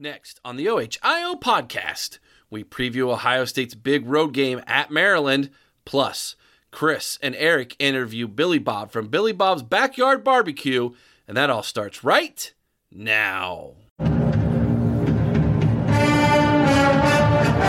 Next on the OHIO podcast, we preview Ohio State's big road game at Maryland. Plus, Chris and Eric interview Billy Bob from Billy Bob's Backyard Barbecue, and that all starts right now.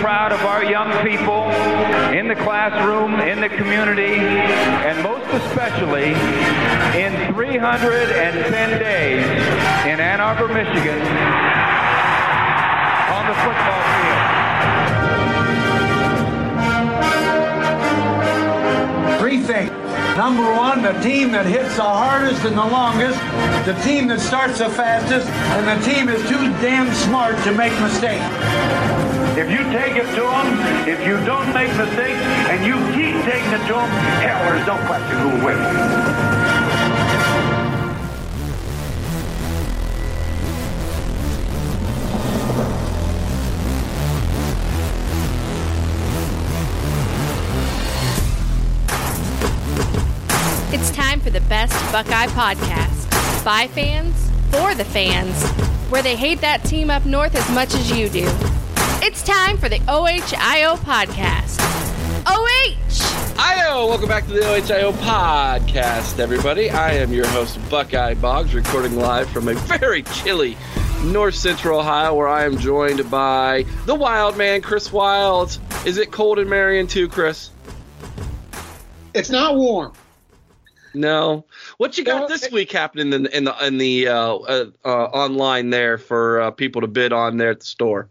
Proud of our young people in the classroom, in the community, and most especially in 310 days in Ann Arbor, Michigan on the football field. Three things. Number one, the team that hits the hardest and the longest, the team that starts the fastest, and the team is too damn smart to make mistakes. If you take it to them, if you don't make mistakes, and you keep taking it to them, hell, there's no question who'll win. It's time for the best Buckeye podcast. By fans, for the fans, where they hate that team up north as much as you do. It's time for the OHIO podcast. OH! IO! Welcome back to the OHIO podcast, everybody. I am your host, Buckeye Boggs, recording live from a very chilly north central Ohio, where I am joined by the wild man, Chris Wild. Is it cold in Marion, too, Chris? It's not warm. No. What you got this week happening in the in the in the uh, uh, uh, online there for uh, people to bid on there at the store?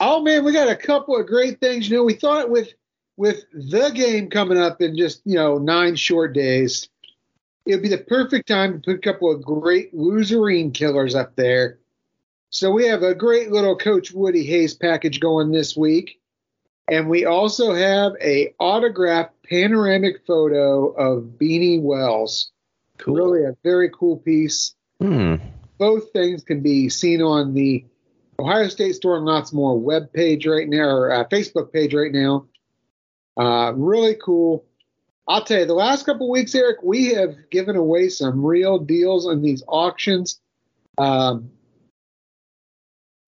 Oh man, we got a couple of great things. You know, we thought with with the game coming up in just you know nine short days, it'd be the perfect time to put a couple of great loserine killers up there. So we have a great little Coach Woody Hayes package going this week, and we also have a autographed panoramic photo of Beanie Wells. Cool. Really a very cool piece. Hmm. Both things can be seen on the Ohio State Store and Lots More web page right now, or uh, Facebook page right now. Uh, really cool. I'll tell you, the last couple of weeks, Eric, we have given away some real deals on these auctions. Um,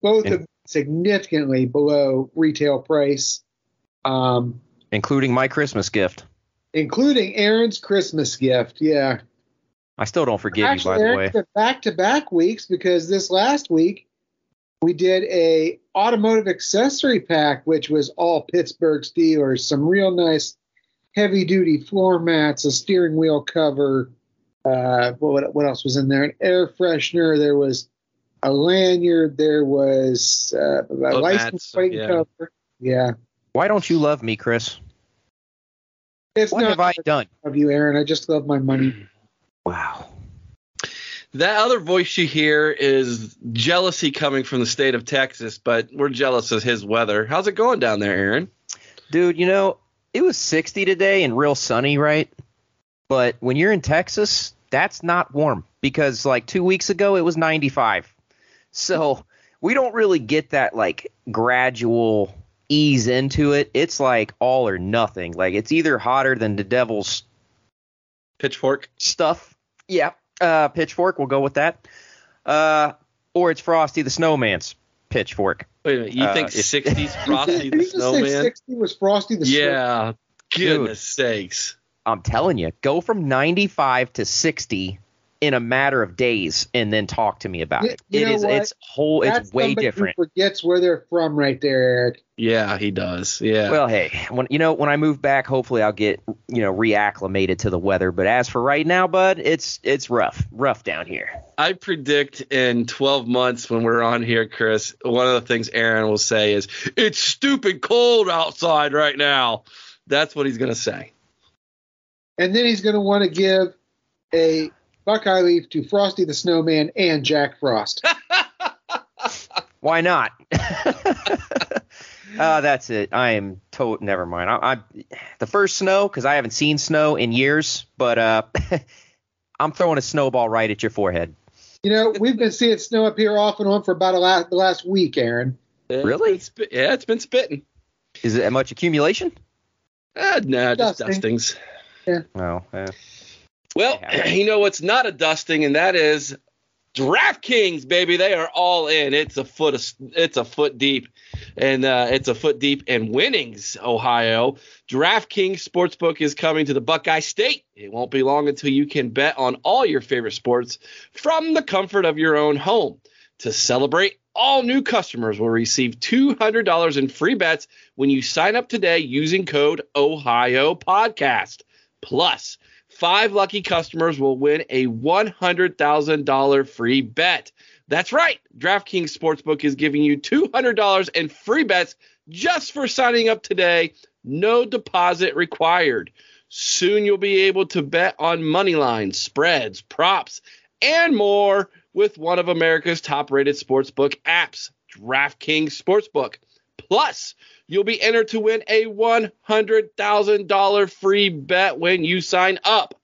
both And- significantly below retail price, um, Including my Christmas gift. including Aaron's Christmas gift. Yeah. I still don't forgive Actually, you, by the Eric, way. the back-to-back weeks because this last week we did a automotive accessory pack, which was all Pittsburgh Steelers. Some real nice heavy-duty floor mats, a steering wheel cover. Uh, what what else was in there? An air freshener. There was a lanyard. There was uh, a license mats, plate yeah. cover. Yeah, Why don't you love me, Chris? it's What not have I done? of you, Aaron. I just love my money. Wow. That other voice you hear is jealousy coming from the state of Texas, but we're jealous of his weather. How's it going down there, Aaron? Dude, you know, it was 60 today and real sunny, right? But when you're in Texas, that's not warm because like 2 weeks ago it was 95. So, we don't really get that like gradual ease into it. It's like all or nothing. Like it's either hotter than the devil's Pitchfork. stuff. Yeah. Uh, pitchfork, we'll go with that. Uh, or it's Frosty the Snowman's pitchfork. Wait a minute. You Uh, think 60s Frosty Did the you just say Snowman? 60 was Frosty the Snowman? Yeah. Goodness sakes. I'm telling you, go from 95 to 60 in a matter of days and then talk to me about You- it. you It know is what? it's whole That's it's way somebody who different. forgets where they're from, right there, Eric. Yeah, he does. Yeah. Well, hey, when you know when I move back, hopefully I'll get you know reacclimated to the weather. But as for right now, bud, it's it's rough, rough down here. I predict in 12 months when we're on here, Chris, one of the things Aaron will say is, It's stupid cold outside right now. That's what he's going to say. And then he's going to want to give a Buckeye leaf to Frosty the Snowman and Jack Frost. Why not? uh, that's it. I am to never mind. I, I the first snow because I haven't seen snow in years, but uh, I'm throwing a snowball right at your forehead. You know, we've been seeing snow up here off and on for about a last, the last week, Aaron. Really? It's yeah, it's been spitting. Is it much accumulation? Uh, nah, just Dusting. dustings. No. eh. Well, you know what's not a dusting, and that is DraftKings, baby. They are all in. It's a foot. Of, it's a foot deep, and uh, it's a foot deep in winnings. Ohio DraftKings Sportsbook is coming to the Buckeye State. It won't be long until you can bet on all your favorite sports from the comfort of your own home. To celebrate, all new customers will receive $200 in free bets when you sign up today using code Ohio Podcast. Plus, five lucky customers will win a $100,000 free bet. That's right. DraftKings Sportsbook is giving you $200 in free bets just for signing up today. No deposit required. Soon you'll be able to bet on money lines, spreads, props, and more with one of America's top rated sportsbook apps, DraftKings Sportsbook. Plus, you'll be entered to win a $100,000 free bet when you sign up.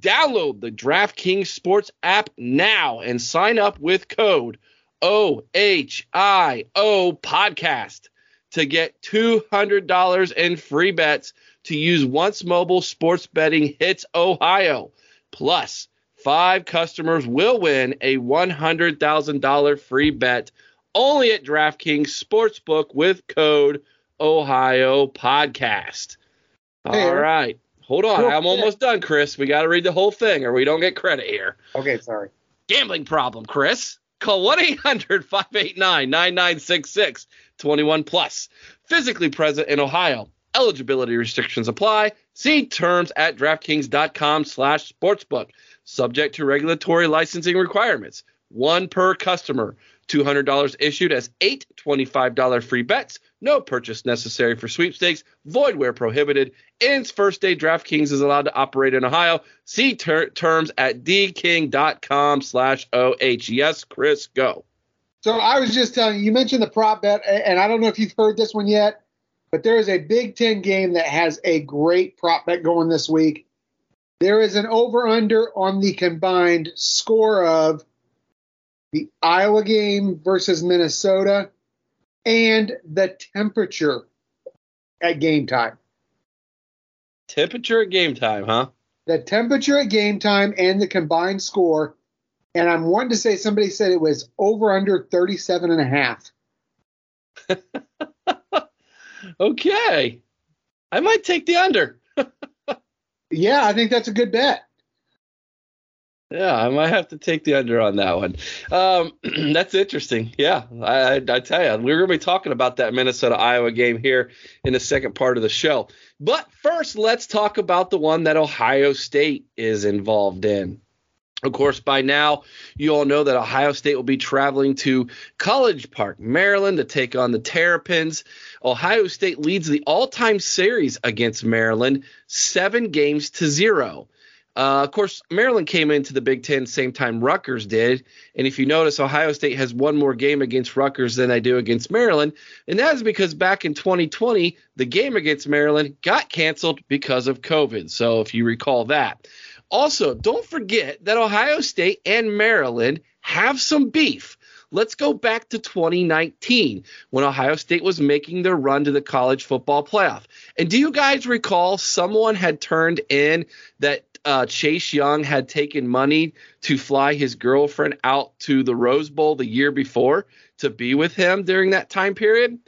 Download the DraftKings Sports app now and sign up with code OHIO Podcast to get $200 in free bets to use once mobile sports betting hits Ohio. Plus, five customers will win a $100,000 free bet only at DraftKings Sportsbook with code Ohio Podcast. All Hey, Eric. right. Hold on. Real I'm almost done, Chris. We got to read the whole thing or we don't get credit here. Okay, sorry. Gambling problem, Chris? Call 1 800 589 9966 21 plus. Physically present in Ohio. Eligibility restrictions apply. See terms at DraftKings.com slash sportsbook. Subject to regulatory licensing requirements. One per customer. $200 issued as eight $25 free bets. No purchase necessary for sweepstakes. Void where prohibited. Ends first day DraftKings is allowed to operate in Ohio. See ter- terms at dking.com slash OH. Yes, Chris, go. So I was just telling you, you mentioned the prop bet, and I don't know if you've heard this one yet, but there is a Big Ten game that has a great prop bet going this week. There is an over under on the combined score of the Iowa game versus Minnesota and the temperature at game time. Temperature at game time, huh? The temperature at game time and the combined score. And I'm wanting to say somebody said it was over under 37 and a half. Okay. I might take the under. Yeah, I think that's a good bet. Yeah, I might have to take the under on that one. Um, that's interesting. Yeah, I, I, I tell you, we're going to be talking about that Minnesota Iowa game here in the second part of the show. But first, let's talk about the one that Ohio State is involved in. Of course, by now, you all know that Ohio State will be traveling to College Park, Maryland to take on the Terrapins. Ohio State leads the all time series against Maryland, seven games to zero. Uh, of course, Maryland came into the Big Ten same time Rutgers did. And if you notice, Ohio State has one more game against Rutgers than they do against Maryland. And that is because back in 2020, the game against Maryland got canceled because of COVID. So if you recall that. Also, don't forget that Ohio State and Maryland have some beef. Let's go back to 2019 when Ohio State was making their run to the college football playoff. And do you guys recall someone had turned in that uh, Chase Young had taken money to fly his girlfriend out to the Rose Bowl the year before to be with him during that time period?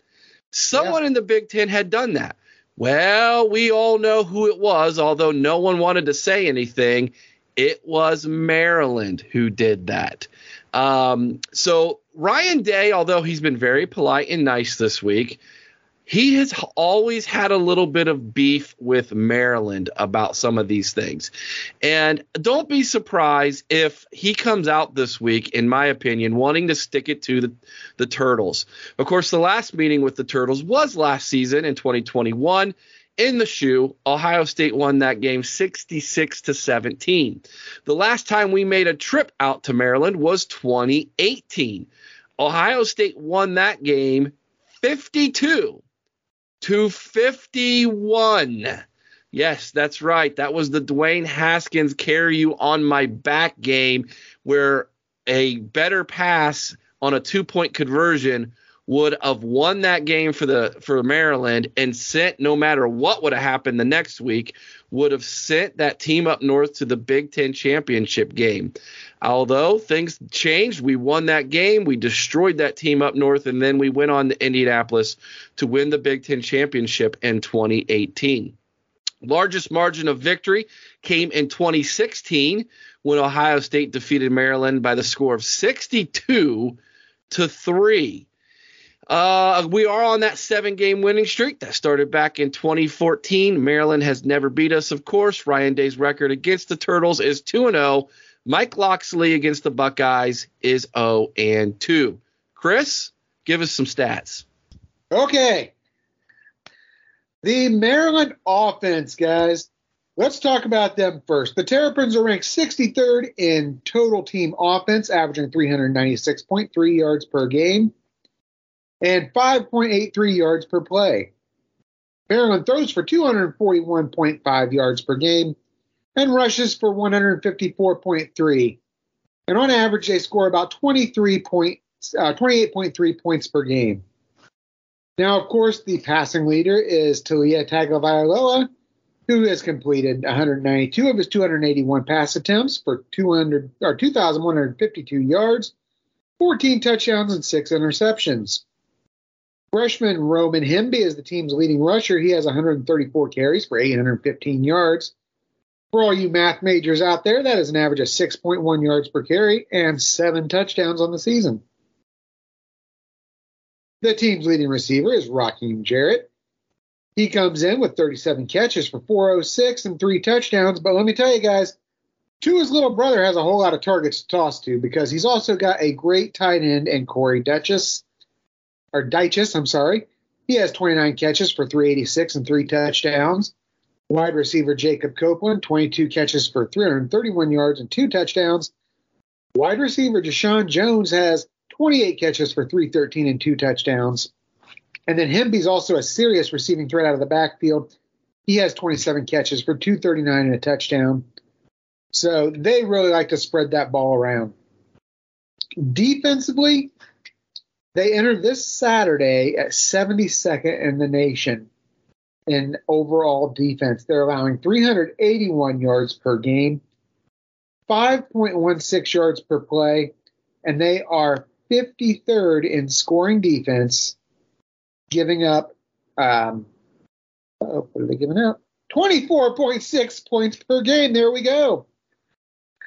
Someone in the Big Ten had done that. Well, we all know who it was, although no one wanted to say anything. It was Maryland who did that. Um, so Ryan Day, although he's been very polite and nice this week, he has always had a little bit of beef with Maryland about some of these things. And don't be surprised if he comes out this week, in my opinion, wanting to stick it to the, the Turtles. Of course, the last meeting with the Turtles was last season in 2021 in the shoe. Ohio State won that game 66 to 17. The last time we made a trip out to Maryland was 2018. Ohio State won that game 52 to 51. Yes, that's right. That was the Dwayne Haskins carry you on my back game where a better pass on a two point conversion would have won that game for the for Maryland and sent no matter what would have happened the next week would have sent that team up north to the Big 10 championship game. Although things changed, we won that game. We destroyed that team up north, and then we went on to Indianapolis to win the Big Ten championship in 2018. Largest margin of victory came in 2016 when Ohio State defeated Maryland by the score of 62 to 3. Uh, we are on that seven game winning streak that started back in 2014. Maryland has never beat us, of course. Ryan Day's record against the Turtles is 2 0. Mike Locksley against the Buckeyes is 0 and 2. Chris, give us some stats. Okay. The Maryland offense, guys. Let's talk about them first. The Terrapins are ranked 63rd in total team offense, averaging 396.3 yards per game and 5.83 yards per play. Maryland throws for 241.5 yards per game and rushes for 154.3. And on average, they score about 23 point, uh, 28.3 points per game. Now, of course, the passing leader is Taulia Tagovailoa, who has completed 192 of his 281 pass attempts for 200 or 2,152 yards, 14 touchdowns, and six interceptions. Freshman Roman Hemby is the team's leading rusher. He has 134 carries for 815 yards. For all you math majors out there, that is an average of 6.1 yards per carry and seven touchdowns on the season. The team's leading receiver is Rakim Jarrett. He comes in with 37 catches for 406 and three touchdowns. But let me tell you guys, his little brother has a whole lot of targets to toss to because he's also got a great tight end in Corey Duchess, or Dyches, I'm sorry. He has 29 catches for 386 and three touchdowns. Wide receiver Jacob Copeland, 22 catches for 331 yards and two touchdowns. Wide receiver Jeshaun Jones has 28 catches for 313 and two touchdowns. And then Hemby's also a serious receiving threat out of the backfield. He has 27 catches for 239 and a touchdown. So they really like to spread that ball around. Defensively, they enter this Saturday at 72nd in the nation in overall defense. They're allowing 381 yards per game, 5.16 yards per play, and they are 53rd in scoring defense, giving up. Um, oh, what are they giving up? 24.6 points per game. There we go.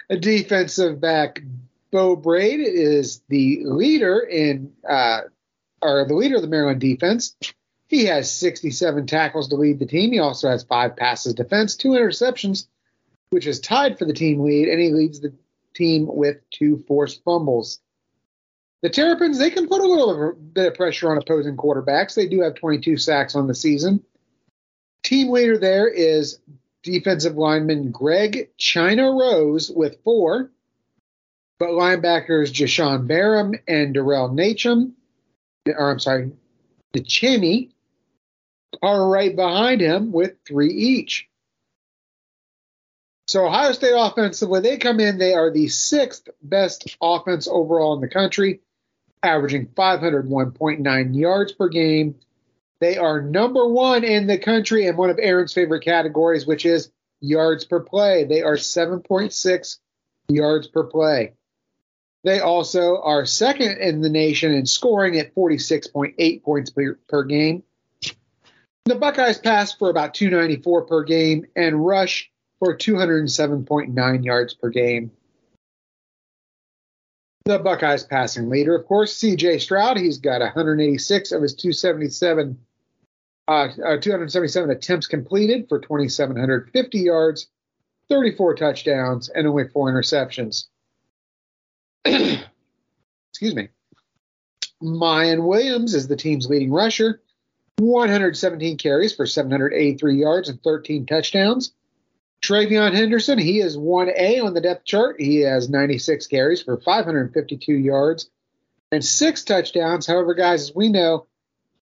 A defensive back, Beau Brade, is the leader in, uh, or the leader of the Maryland defense. He has 67 tackles to lead the team. He also has five passes defense, two interceptions, which is tied for the team lead, and he leads the team with two forced fumbles. The Terrapins, they can put a little bit of pressure on opposing quarterbacks. They do have 22 sacks on the season. Team leader there is defensive lineman Greg China Rose with four, but linebackers Jashawn Barham and Darrell Nachum, or I'm sorry, DeChemi, are right behind him with three each. So Ohio State offense, offensively, they come in, they are the sixth best offense overall in the country, averaging 501.9 yards per game. They are number one in the country in one of Aaron's favorite categories, which is yards per play. They are 7.6 yards per play. They also are second in the nation in scoring at 46.8 points per, per game. The Buckeyes pass for about 294 per game and rush for 207.9 yards per game. The Buckeyes passing leader, of course, C.J. Stroud. He's got 186 of his 277, uh, uh, 277 attempts completed for 2,750 yards, 34 touchdowns, and only four interceptions. Excuse me. Miyan Williams is the team's leading rusher, 117 carries for 783 yards and 13 touchdowns. TreVeyon Henderson, he is 1A on the depth chart. He has 96 carries for 552 yards and six touchdowns. However, guys, as we know,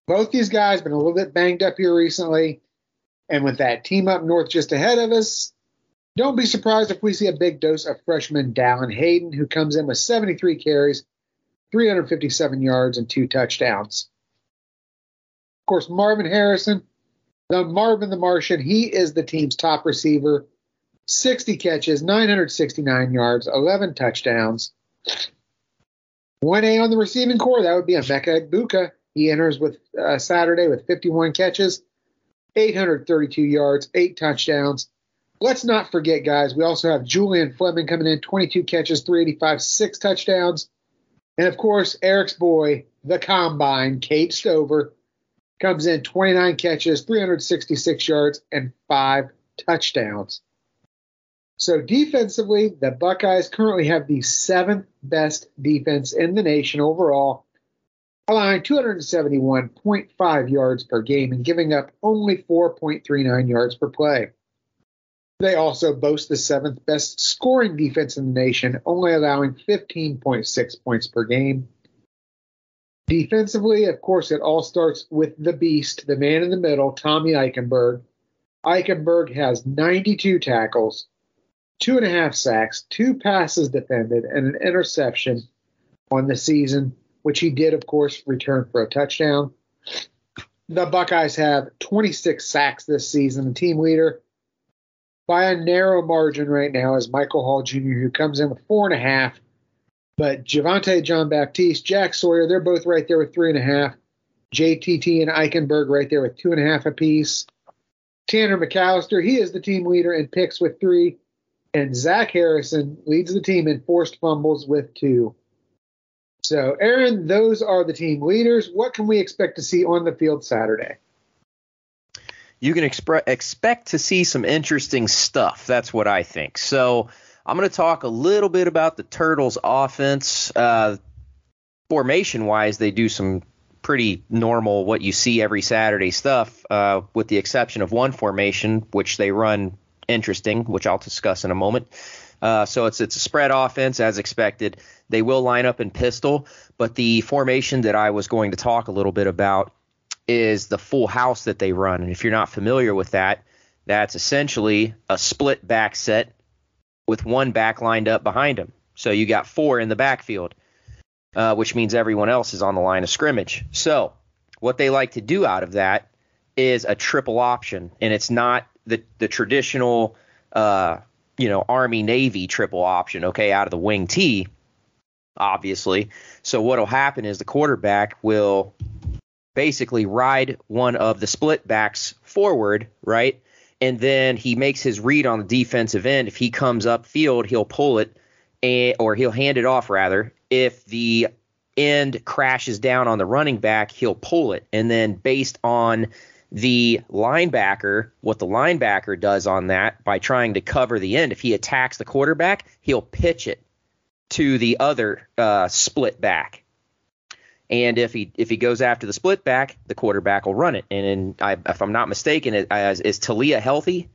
both these guys have been a little bit banged up here recently. And with that team up north just ahead of us, don't be surprised if we see a big dose of freshman Dallan Hayden, who comes in with 73 carries, 357 yards, and two touchdowns. Of course, Marvin Harrison, the Marvin the Martian, he is the team's top receiver. 60 catches, 969 yards, 11 touchdowns. 1A on the receiving core, that would be Emeka Egbuka. He enters with uh, Saturday with 51 catches, 832 yards, 8 touchdowns. Let's not forget, guys, we also have Julian Fleming coming in, 22 catches, 385, 6 touchdowns. And of course, Eric's boy, the combine, Cade Stover, comes in 29 catches, 366 yards, and five touchdowns. So defensively, the Buckeyes currently have the seventh best defense in the nation overall, allowing 271.5 yards per game and giving up only 4.39 yards per play. They also boast the seventh best scoring defense in the nation, only allowing 15.6 points per game. Defensively, of course, it all starts with the beast, the man in the middle, Tommy Eichenberg. Eichenberg has 92 tackles, two and a half sacks, two passes defended, and an interception on the season, which he did, of course, return for a touchdown. The Buckeyes have 26 sacks this season. The team leader, by a narrow margin right now, is Michael Hall Jr., who comes in with four and a half. But Javontae Jean-Baptiste, Jack Sawyer, they're both right there with three and a half. JTT and Eichenberg right there with two and a half apiece. Tanner McCalister, he is the team leader in picks with three. And Zach Harrison leads the team in forced fumbles with two. So, Aaron, those are the team leaders. What can we expect to see on the field Saturday? You can expre- expect to see some interesting stuff. That's what I think. So, I'm going to talk a little bit about the Turtles' offense. Uh, formation wise, they do some pretty normal, what you see every Saturday stuff, uh, with the exception of one formation, which they run interesting, which I'll discuss in a moment. Uh, so it's it's a spread offense as expected. They will line up in pistol, but the formation that I was going to talk a little bit about is the full house that they run. And if you're not familiar with that, that's essentially a split back set with one back lined up behind him. So you got four in the backfield, uh, which means everyone else is on the line of scrimmage. So what they like to do out of that is a triple option, and it's not the the traditional, uh, you know, Army Navy triple option. Okay, out of the wing T, obviously. So what'll happen is the quarterback will basically ride one of the split backs forward, right? and then he makes his read on the defensive end. If he comes up field, he'll pull it, and, or he'll hand it off rather. If the end crashes down on the running back, he'll pull it, and then based on the linebacker, what the linebacker does on that by trying to cover the end, if he attacks the quarterback, he'll pitch it to the other uh, split back. And if he if he goes after the split back, the quarterback will run it. And, and I, if I'm not mistaken, it, is, is Taulia healthy?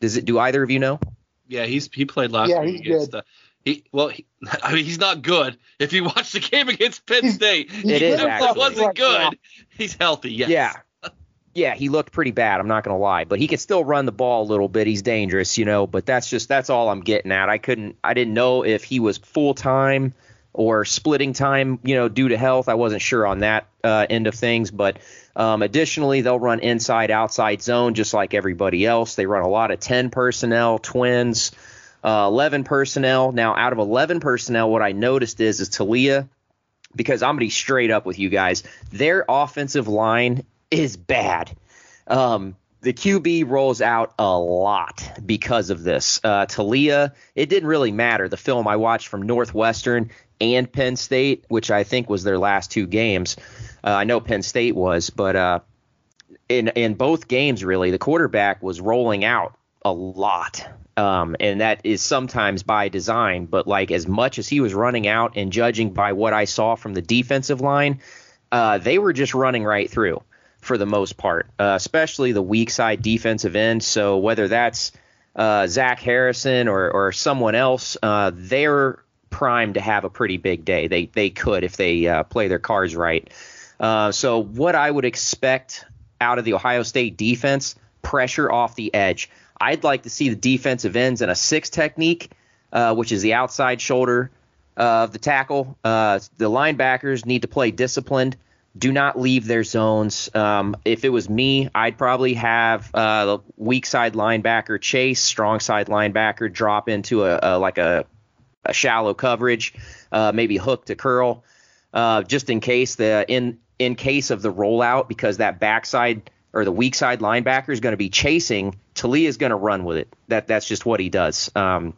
Does it? Do either of you know? Yeah, he's he played last yeah, week he's against good. the. He, well, he, I mean, he's not good. If you watch the game against Penn He's- State, he's he It is definitely actually. wasn't good. He's healthy. Yes. Yeah. Yeah, he looked pretty bad. I'm not going to lie, but he could still run the ball a little bit. He's dangerous, you know. But that's just that's all I'm getting at. I couldn't, I didn't know if he was full time or splitting time, you know, due to health. I wasn't sure on that uh, end of things. But um, additionally, they'll run inside outside zone just like everybody else. They run a lot of 10 personnel, twins, uh, 11 personnel. Now, out of 11 personnel, what I noticed is is Taulia because I'm gonna be straight up with you guys. Their offensive line is bad. Um, the QB rolls out a lot because of this. Uh, Taulia, it didn't really matter. The film I watched from Northwestern and Penn State, which I think was their last two games. Uh, I know Penn State was, but uh, in in both games, really, the quarterback was rolling out a lot. Um, and that is sometimes by design, but like as much as he was running out and judging by what I saw from the defensive line, uh, they were just running right through for the most part, uh, especially the weak side defensive end. So whether that's uh, Zach Harrison or, or someone else, uh, they're primed to have a pretty big day. They they could if they uh, play their cards right. Uh, so what I would expect out of the Ohio State defense, pressure off the edge. I'd like to see the defensive ends in a six technique, uh, which is the outside shoulder of the tackle. the linebackers need to play disciplined do not leave their zones. Um, if it was me, I'd probably have uh, the weak side linebacker chase, strong side linebacker drop into a, a like a, a, shallow coverage, uh, maybe hook to curl, uh, just in case the in in case of the rollout because that backside or the weak side linebacker is going to be chasing. Taulia is going to run with it. That that's just what he does. Um,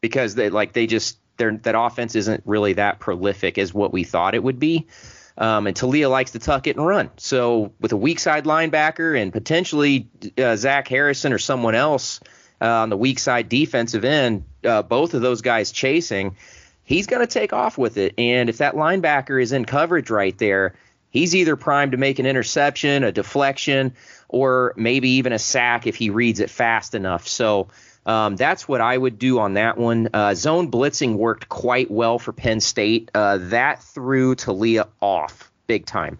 because they like they just that offense isn't really that prolific as what we thought it would be. Um, and Taulia likes to tuck it and run. So with a weak side linebacker and potentially uh, Zach Harrison or someone else uh, on the weak side defensive end, uh, both of those guys chasing, he's going to take off with it. And if that linebacker is in coverage right there, he's either primed to make an interception, a deflection, or maybe even a sack if he reads it fast enough. So um, that's what I would do on that one. Uh, zone blitzing worked quite well for Penn State. Uh, that threw Taulia off big time.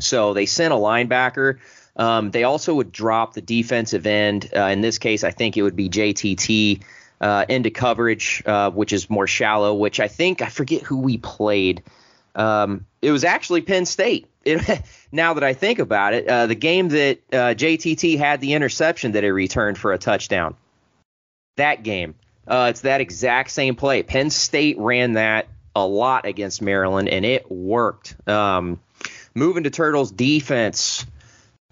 So they sent a linebacker. Um, they also would drop the defensive end. Uh, in this case, I think it would be JTT uh, into coverage, uh, which is more shallow. Which I think I forget who we played. Um, it was actually Penn State. It, now that I think about it, uh, the game that JTT had the interception that he returned for a touchdown that game. Uh, it's that exact same play. Penn State ran that a lot against Maryland, and it worked. Um, moving to Turtles defense,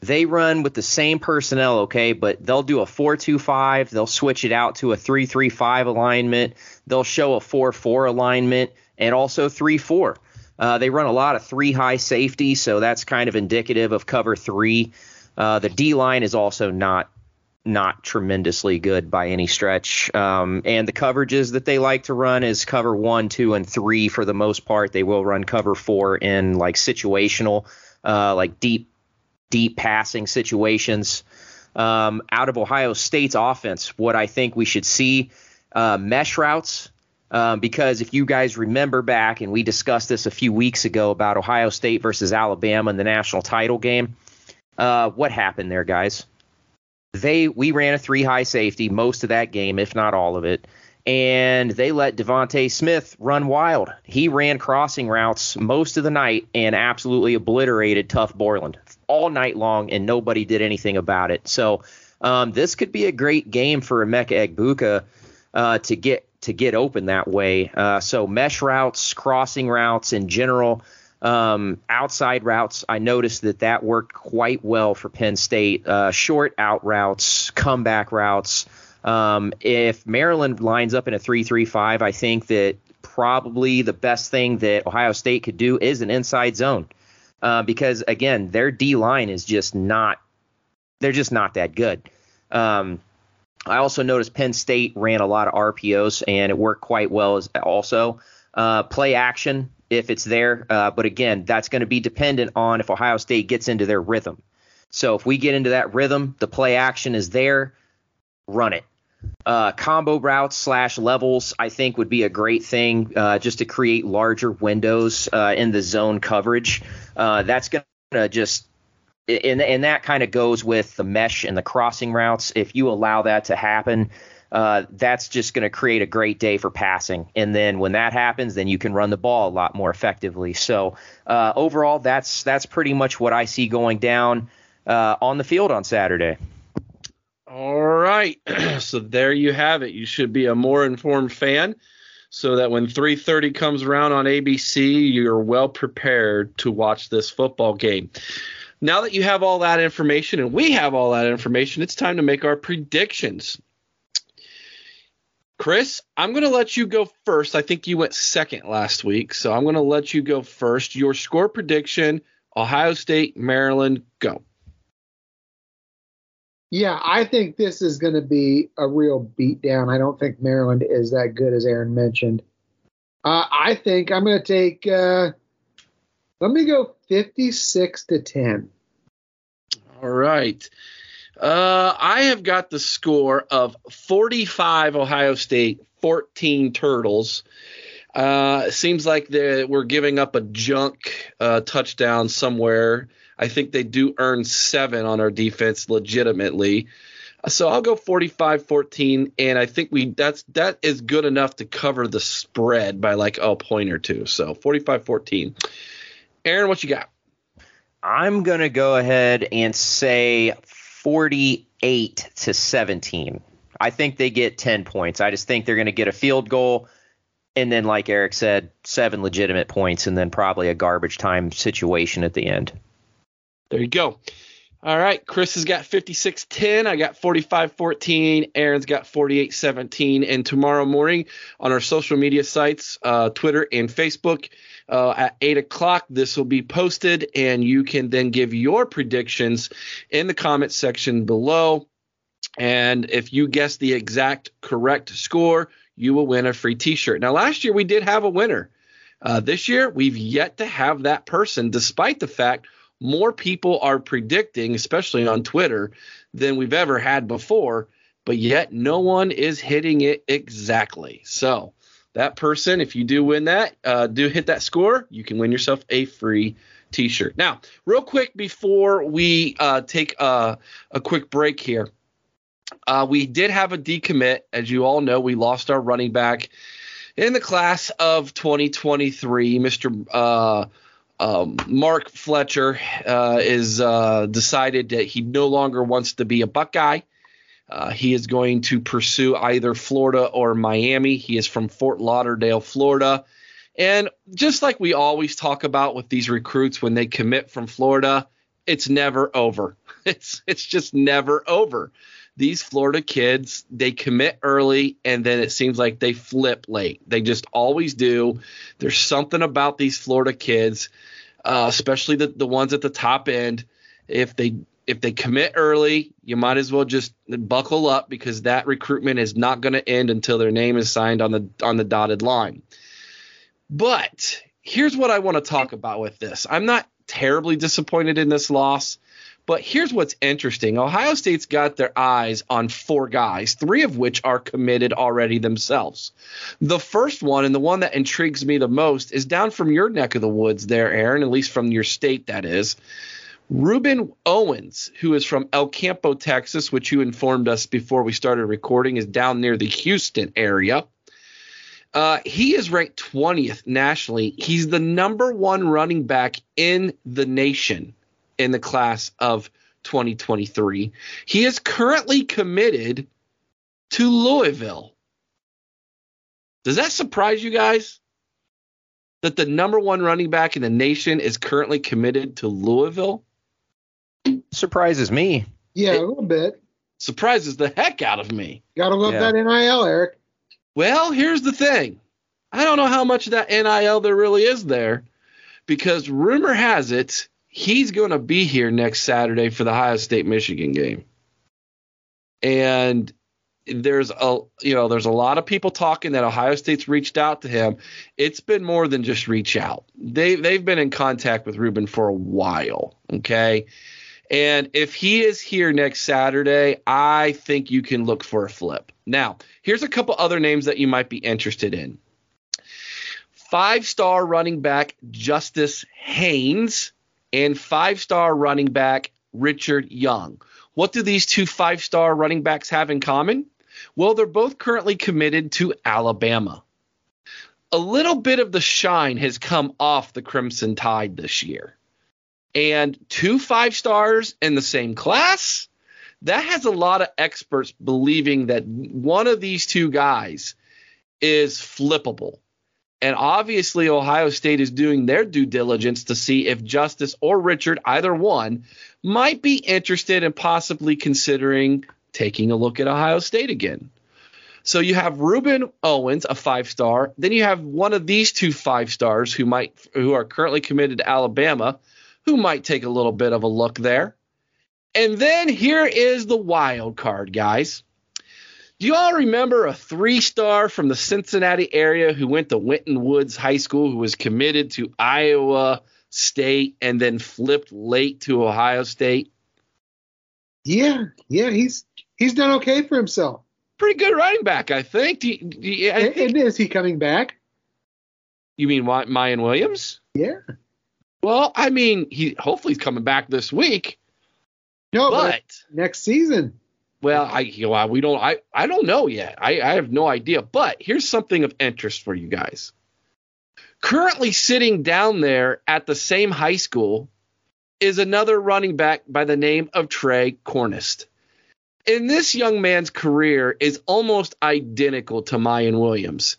they run with the same personnel, okay, but they'll do a 4 2 5. They'll switch it out to a 3 3 5 alignment. They'll show a 4 4 alignment and also 3 4. Uh, they run a lot of three high safety, so that's kind of indicative of cover three. Uh, the D line is also not not tremendously good by any stretch. Um, and the coverages that they like to run is cover one, two, and three for the most part. They will run cover four in like situational, uh, like deep, deep passing situations. Um, out of Ohio State's offense, what I think we should see uh, mesh routes. Um, because if you guys remember back, and we discussed this a few weeks ago about Ohio State versus Alabama in the national title game, uh, what happened there, guys? They we ran a three high safety most of that game, if not all of it, and they let DeVonta Smith run wild. He ran crossing routes most of the night and absolutely obliterated Tuf Borland all night long, and nobody did anything about it. So um, this could be a great game for Emeka Egbuka uh, to get to get open that way. Uh, so mesh routes, crossing routes in general. Um, outside routes, I noticed that that worked quite well for Penn State. Uh, short out routes, comeback routes. Um, if Maryland lines up in a 3 3 5, I think that probably the best thing that Ohio State could do is an inside zone. Uh, because, again, their D line is just not, they're just not that good. Um, I also noticed Penn State ran a lot of RPOs and it worked quite well as also. Uh, play action if it's there. Uh, but again, that's going to be dependent on if Ohio State gets into their rhythm. So if we get into that rhythm, the play action is there, run it. Uh, combo routes slash levels, I think, would be a great thing uh, just to create larger windows uh, in the zone coverage. Uh, that's going to just and, and that kind of goes with the mesh and the crossing routes. If you allow that to happen, uh, that's just going to create a great day for passing. And then when that happens, then you can run the ball a lot more effectively. So uh, overall, that's that's pretty much what I see going down uh, on the field on Saturday. All right, so there you have it. You should be a more informed fan, so that when 3:30 comes around on ABC, you're well prepared to watch this football game. Now that you have all that information and we have all that information, it's time to make our predictions. Chris, I'm going to let you go first. I think you went second last week, so I'm going to let you go first. Your score prediction Ohio State, Maryland, go. Yeah, I think this is going to be a real beatdown. I don't think Maryland is that good as Aaron mentioned. Uh, I think I'm going to take. Uh, let me go 56 to 10. All right. Uh, I have got the score of 45 Ohio State, 14 Turtles. Uh, seems like we're giving up a junk uh, touchdown somewhere. I think they do earn seven on our defense legitimately. So I'll go 45-14, and I think we that's that is good enough to cover the spread by like a point or two. So 45-14. Aaron, what you got? I'm gonna go ahead and say 48 to 17. I think they get 10 points. I just think they're gonna get a field goal and then like Eric said, seven legitimate points, and then probably a garbage time situation at the end. There you go. All right, Chris has got 56-10. I got 45-14. Aaron's got 48-17. And tomorrow morning on our social media sites, uh, Twitter and Facebook, uh, at 8 o'clock, this will be posted, and you can then give your predictions in the comment section below. And if you guess the exact correct score, you will win a free T-shirt. Now, last year we did have a winner. Uh, this year we've yet to have that person, despite the fact more people are predicting, especially on Twitter, than we've ever had before. But yet no one is hitting it exactly. So that person, if you do win that, uh, do hit that score, you can win yourself a free T-shirt. Now, real quick before we uh, take a, a quick break here. Uh, we did have a decommit. As you all know, we lost our running back in the class of 2023. Mr. Um, Mark Fletcher uh, is uh, decided that he no longer wants to be a Buckeye. Uh, he is going to pursue either Florida or Miami. He is from Fort Lauderdale, Florida. And just like we always talk about with these recruits when they commit from Florida, it's never over. It's it's just never over these Florida kids, they commit early and then it seems like they flip late. They just always do. There's something about these Florida kids, uh, especially the, the ones at the top end. If they if they commit early, you might as well just buckle up because that recruitment is not going to end until their name is signed on the on the dotted line. But here's what I want to talk about with this. I'm not terribly disappointed in this loss. But here's what's interesting Ohio State's got their eyes on four guys, three of which are committed already themselves. The first one, and the one that intrigues me the most, is down from your neck of the woods there, Aaron, at least from your state, that is. Rueben Owens, who is from El Campo, Texas, which you informed us before we started recording, is down near the Houston area. Uh, he is ranked 20th nationally. He's the number one running back in the nation in the class of 2023. He is currently committed to Louisville. Does that surprise you guys? That the number one running back in the nation is currently committed to Louisville? Surprises me. Yeah, it, a little bit. Surprises the heck out of me. Gotta love yeah. that NIL, Eric. Well, here's the thing. I don't know how much of that NIL there really is there because rumor has it he's going to be here next Saturday for the Ohio State Michigan game. And there's a you know there's a lot of people talking that Ohio State's reached out to him. It's been more than just reach out. They they've been in contact with Rueben for a while, okay? And if he is here next Saturday, I think you can look for a flip. Now, here's a couple other names that you might be interested in. Five-star running back Justice Haynes and five star running back Richard Young. What do these two five star running backs have in common? Well, they're both currently committed to Alabama. A little bit of the shine has come off the Crimson Tide this year. And two five stars in the same class, that has a lot of experts believing that one of these two guys is flippable. And obviously, Ohio State is doing their due diligence to see if Justice or Richard, either one, might be interested in possibly considering taking a look at Ohio State again. So you have Rueben Owens, a five star. Then you have one of these two five stars who might who are currently committed to Alabama, who might take a little bit of a look there. And then here is the wild card, guys. Do you all remember a three star from the Cincinnati area who went to Winton Woods High School who was committed to Iowa State and then flipped late to Ohio State? Yeah, yeah, he's he's done okay for himself. Pretty good running back, I think. Do you, do I think and is he coming back? you mean Miyan Williams? Yeah. Well, I mean, he hopefully he's coming back this week, No, but, but next season. Well, I you know, we don't I I don't know yet. I, I have no idea. But here's something of interest for you guys. Currently sitting down there at the same high school is another running back by the name of Trey Cornist. And this young man's career is almost identical to Miyan Williams.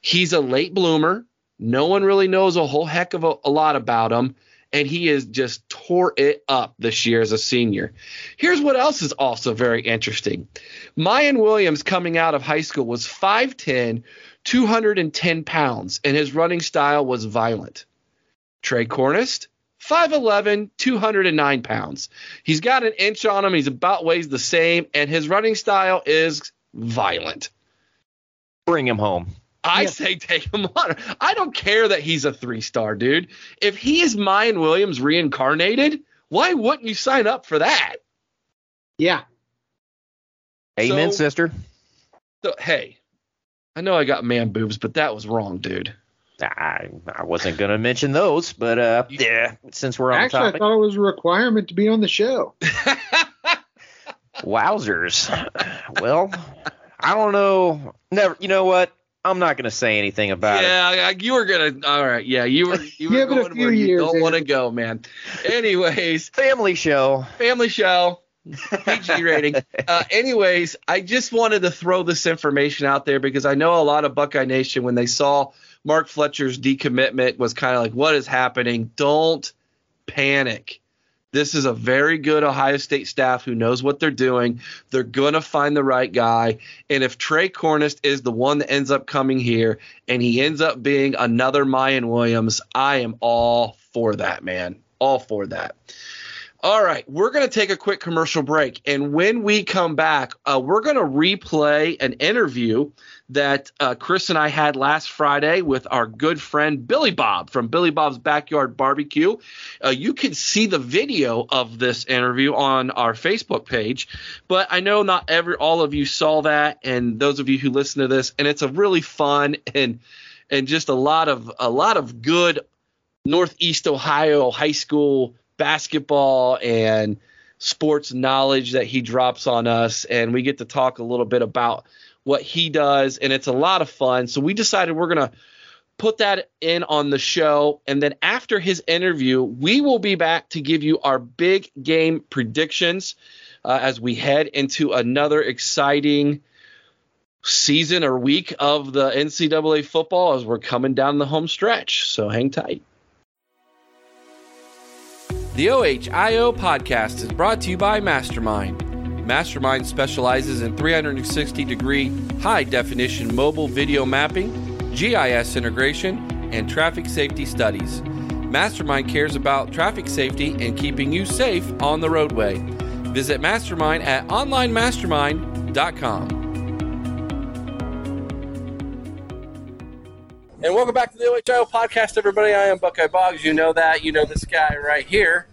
He's a late bloomer. No one really knows a whole heck of a, a lot about him. And he has just tore it up this year as a senior. Here's what else is also very interesting. Miyan Williams coming out of high school was 5'10, 210 pounds, and his running style was violent. Trey Cornist, 5'11, 209 pounds. He's got an inch on him. He's about weighs the same, and his running style is violent. Bring him home. I Yeah. say take him on. I don't care that he's a three star dude. If he is Miyan Williams reincarnated, why wouldn't you sign up for that? Yeah. Amen, So- sister. So, hey, I know I got man boobs, but that was wrong, dude. I, I wasn't going to mention those, but uh, yeah, since we're on Actually, the I thought it was a requirement to be on the show. wowzers. well, I don't know. Never. You know what? I'm not going to say anything about it. yeah, you were gonna. All right, yeah, you were. You were a going few where you years, don't want to go, man. Anyways, Family show. family show, PG rating. Uh, anyways, I just wanted to throw this information out there because I know a lot of Buckeye Nation when they saw Mark Fletcher's decommitment was kind of like, what is happening? Don't panic. This is a very good Ohio State staff who knows what they're doing. They're going to find the right guy. And if Trey Cornist is the one that ends up coming here and he ends up being another Miyan Williams, I am all for that, man. All for that. All right, we're going to take a quick commercial break. And when we come back, uh, we're going to replay an interview that uh, Chris and I had last Friday with our good friend Billy Bob from Billy Bob's Backyard Barbecue. Uh, you can see the video of this interview on our Facebook page, but I know not every all of you saw that, and those of you who listen to this, and it's a really fun and and just a lot of a lot of good Northeast Ohio high school basketball and sports knowledge that he drops on us and we get to talk a little bit about what he does and it's a lot of fun. So we decided we're going to put that in on the show and then after his interview we will be back to give you our big game predictions uh, as we head into another exciting season or week of the ncaa football as we're coming down the home stretch. So hang tight. The OHIO podcast is brought to you by Mastermind. Mastermind specializes in 360 degree high definition mobile video mapping, GIS integration, and traffic safety studies. Mastermind cares about traffic safety and keeping you safe on the roadway. Visit Mastermind at onlinemastermind.com. And welcome back to the OHIO podcast, everybody. I am Buckeye Boggs. You know that. You know this guy right here.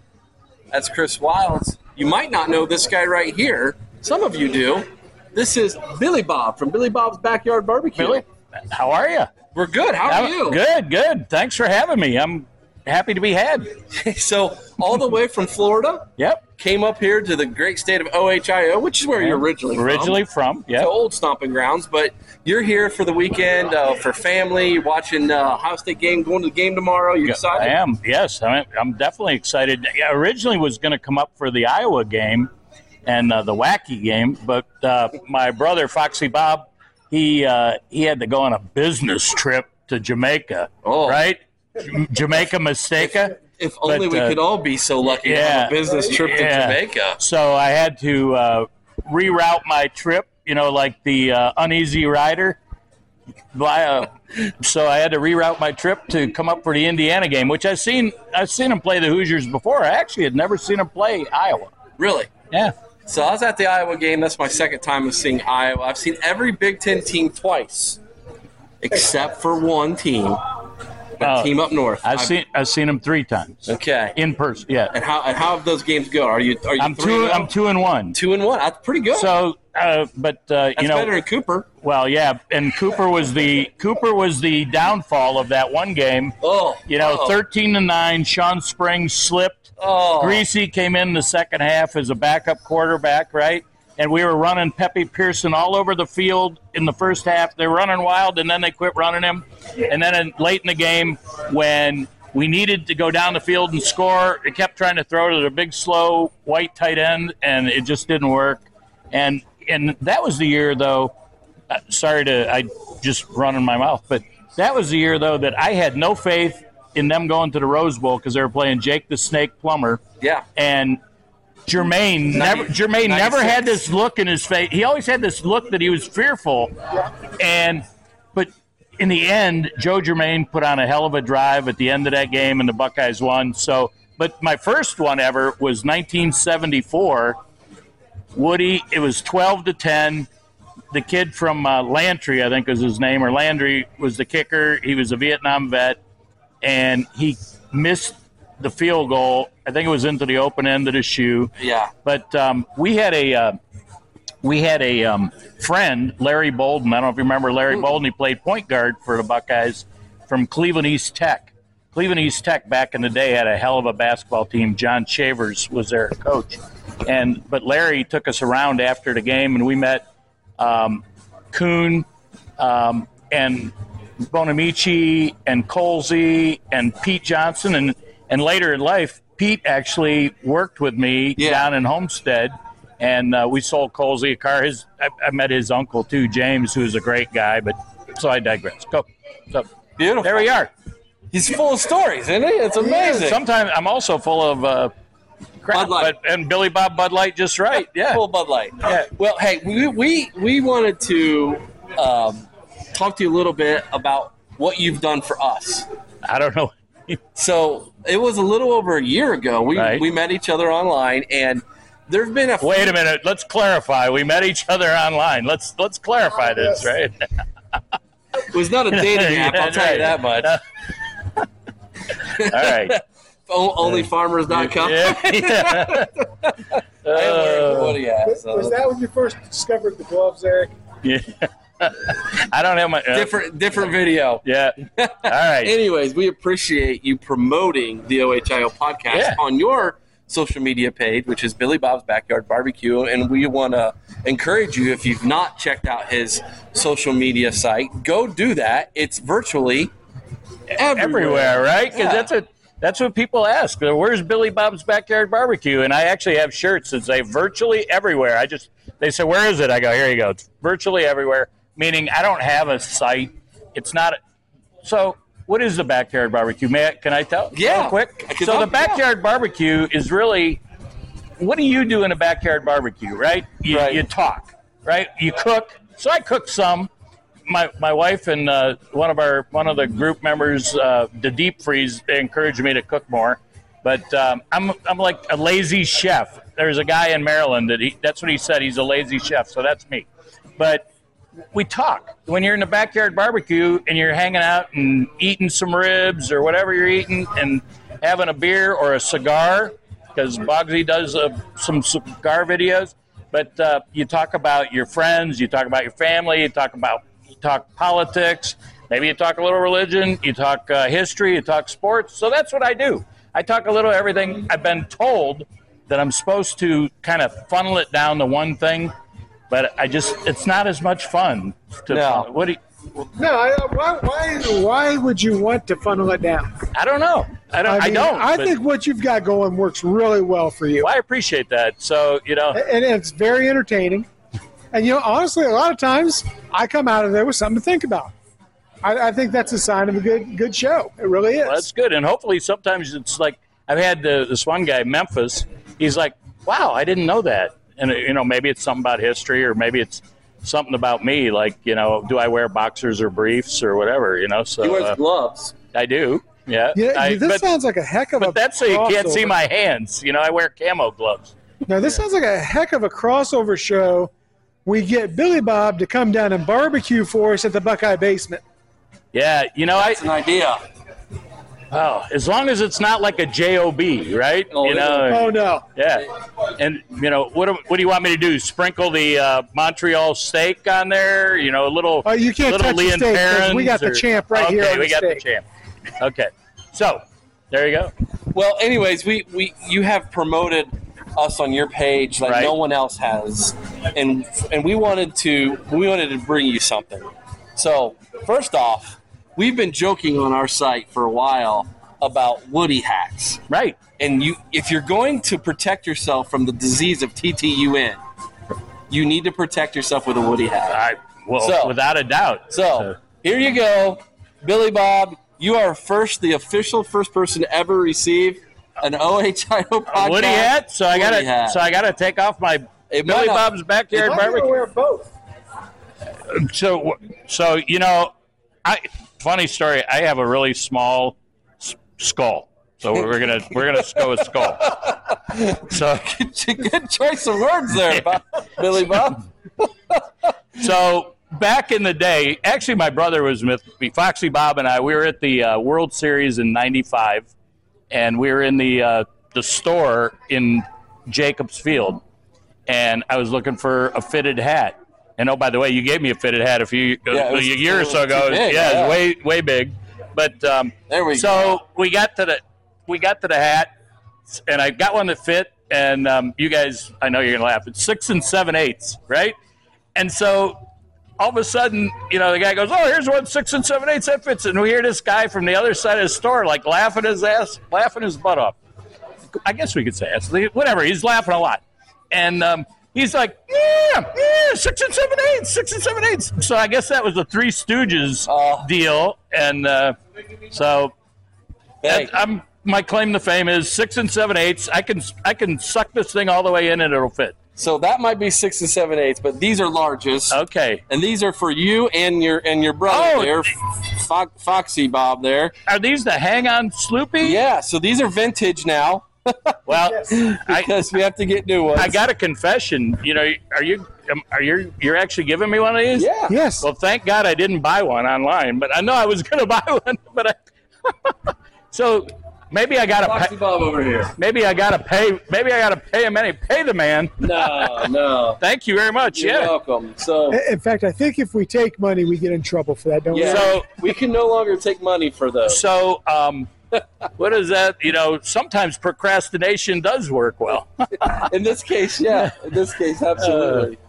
That's Chris Wilds. You might not know this guy right here. Some of you do. This is Billy Bob from Billy Bob's Backyard Barbecue. Billy, how are you? We're good. How are you? Good, good. Thanks for having me. I'm happy to be had. so, all the way from Florida, Yep. came up here to the great state of OHIO, which is where you're originally from. Originally from, to yep. old stomping grounds, but you're here for the weekend uh, for family. You're watching uh, Ohio State game, going to the game tomorrow. You I excited? I am. Yes, I'm, I'm definitely excited. I originally was going to come up for the Iowa game and uh, the wacky game, but uh, my brother Foxy Bob, he uh, he had to go on a business trip to Jamaica, Oh. right? Jamaica Mistake. If only But, we uh, could all be so lucky to have a business trip to. Jamaica. So I had to uh, reroute my trip, you know, like the uh, uneasy rider. So I had to reroute my trip to come up for the Indiana game, which I've seen. I've seen them play the Hoosiers before. I actually had never seen them play Iowa. Really? Yeah. So I was at the Iowa game. That's my second time of seeing Iowa. I've seen every Big Ten team twice, except for one team, Oh. team up north. I've seen I've seen them three times Okay. in person. Yeah, And how and how have those games go? Are you are you I'm two. I'm oh? two and one. two and one? That's pretty good. So, uh, but uh, That's you know, better than Cooper. well, yeah, and Cooper was the Cooper was the downfall of that one game. Oh, You know, thirteen to nine. Shawn Springs slipped. Oh, Griese came in the second half as a backup quarterback, right? And we were running Pepe Pearson all over the field in the first half. They were running wild, and then they quit running him. And then in, late in the game, when we needed to go down the field and score, they kept trying to throw to the big, slow white tight end, and it just didn't work. And and that was the year, though. Uh, sorry to I just run in my mouth, but that was the year though that I had no faith in them going to the Rose Bowl because they were playing Jake the Snake Plummer. yeah. and Germaine never Germaine never had this look in his face. He always had this look that he was fearful. And but in the end, Joe Germaine put on a hell of a drive at the end of that game and the Buckeyes won. So but my first one ever was 1974. Woody, it was 12 to 10. The kid from uh, Lantry, I think was his name, or Landry was the kicker. He was a Vietnam vet, and he missed the field goal. I think it was into the open end of the shoe. Yeah. But um, we had a uh, we had a um, friend, Larry Bolden. I don't know if you remember Larry Bolden. He played point guard for the Buckeyes from Cleveland East Tech. Cleveland East Tech back in the day had a hell of a basketball team. John Shavers was their coach, and but Larry took us around after the game, and we met um, Kuhn um, and Bonamici and Colzie and Pete Johnson, and and later in life, Pete actually worked with me Yeah. down in Homestead, and uh, we sold Colzie a car. His I, I met his uncle too, James, who is a great guy. But so I digress. Go. So Beautiful. there we are. He's full of stories, isn't he? It's amazing. Sometimes I'm also full of uh, crap, Bud Light. but and Billy Bob Bud Light just right. Yeah. Full Bud Light. Yeah. Well, hey, we we, we wanted to um, talk to you a little bit about what you've done for us. I don't know. So it was a little over a year ago. We Right. we met each other online, and there's been a Wait a minute. Let's clarify. We met each other online. Let's let's clarify oh, this, right? It was not a dating app. I'll tell you that much. All right. O- Onlyfarmers.com. Yeah. yeah. Hey, Larry, what do you have? Was, So- was that when you first discovered the gloves, Eric? Yeah. I don't have my uh, different different video. Yeah. All right. Anyways, we appreciate you promoting the OHIO podcast Yeah. on your social media page, which is Billy Bob's Backyard Barbecue. And we want to encourage you, if you've not checked out his social media site, go do that. It's virtually everywhere, everywhere, right? Because Yeah. that's what that's what people ask. Where's Billy Bob's Backyard Barbecue? And I actually have shirts that say virtually everywhere. I just they say where is it? I go here you go. It's virtually everywhere. Meaning I don't have a site. It's not. So what is the Backyard Barbecue? May I, can I tell? Yeah. real quick. So the talk- yeah. Backyard Barbecue is really what do you do in a backyard barbecue, right? You, Right. you talk, right? You cook. So I cook some. My, my wife and uh, one of our one of the group members, uh, the deep freeze, they encouraged me to cook more. But um, I'm I'm like a lazy chef. There's a guy in Maryland that he that's what he said. He's a lazy chef, so that's me. But we talk when you're in the backyard barbecue and you're hanging out and eating some ribs or whatever you're eating and having a beer or a cigar because Bogsy does uh, some cigar videos. But uh, you talk about your friends, you talk about your family, you talk about you talk politics, maybe you talk a little religion, you talk uh, history, you talk sports. So that's what I do. I talk a little everything. I've been told that I'm supposed to kind of funnel it down to one thing, but I just it's not as much fun. To No. what do you, No, I, uh, why, why, why would you want to funnel it down? I don't know. I don't. I, mean, don't. I think what you've got going works really well for you, well, I appreciate that. So you know, and it's very entertaining. And you know, honestly, a lot of times I come out of there with something to think about. I, I think that's a sign of a good good show. It really is. Well, that's good, and hopefully sometimes it's like I've had the, this one guy, Memphis. He's like, "Wow, I didn't know that," and you know maybe it's something about history, or maybe it's something about me, like you know, do I wear boxers or briefs or whatever, you know? So He wears uh, gloves. I do. Yeah. Yeah, I, this but, sounds like a heck of a. but that's so you can't see my hands. You know, I wear camo gloves. Now this sounds like a heck of a crossover show. We get Billy Bob to come down and barbecue for us at the Buckeye basement. Yeah, you know, That's an idea. Oh, as long as it's not like a job, right? Oh, you know. Oh no! Yeah, and you know what? do- What do you want me to do? Sprinkle the uh, Montreal steak on there? You know, a little. Oh, you can't little touch the Leon steak, 'cause we got the champ right okay, here on we the got steak. the champ. Okay, so there you go. Well, anyways, we, we you have promoted us on your page like Right. no one else has, and and we wanted to we wanted to bring you something. So first off, we've been joking on our site for a while about woody hats, right? And you, if you're going to protect yourself from the disease of TTUN, you need to protect yourself with a woody hat. I well, So- without a doubt. So here you go, Billy Bob. You are first, the official first person to ever receive an OHIO podcast. A Woody hat. So I gotta. So I gotta take off my It Billy Bob's backyard I'm barbecue. wear both. So, so you know, I funny story. I have a really small s- skull, so we're gonna we're gonna go with skull. So, good choice of words there, Bob, Billy Bob. so back in the day, actually, my brother was with me. Foxy Bob and I. We were at the uh, World Series in '95, and we were in the uh, the store in Jacobs Field, and I was looking for a fitted hat. And oh, by the way, you gave me a fitted hat a few Yeah, a year or so ago. big, yeah, yeah. it's way way big. But um, There we so go. we got to the we got to the hat, and I got one that fit. And um, you guys, I know you're gonna laugh. It's six and seven eighths, right? And so all of a sudden, you know, the guy goes, "Oh, here's one six and seven eighths that fits." And we hear this guy from the other side of the store like laughing his ass, laughing his butt off. I guess we could say ass, whatever. He's laughing a lot, and um, he's like, "Yeah, yeah, six and seven eighths, six and seven eighths." So I guess that was the Three Stooges Oh. deal, and uh, so that- I'm my claim to fame is six and seven eighths. I can I can suck this thing all the way in and it'll fit. So that might be six and seven eighths, but these are largest, Okay. and these are for you and your and your brother Oh. there, Fo- Foxy Bob there. Are these the hang on Sloopy? Yeah, so these are vintage now Well, I, because we have to get new ones. I got a confession. You know, are you um, are you you're actually giving me one of these? yeah. Yes. Well, thank God I didn't buy one online, but I know I was going to buy one. But I, so maybe I got to Foxy pay. Bob over here. Maybe I got to pay. Maybe I got to pay him any. Pay the man. No, no. Thank you very much. You're yeah. welcome. So In fact, I think if we take money, we get in trouble for that, don't yeah, we? So- we can no longer take money for those. So, um, what is that? You know, sometimes procrastination does work well. In this case, yeah. In this case, absolutely. Uh,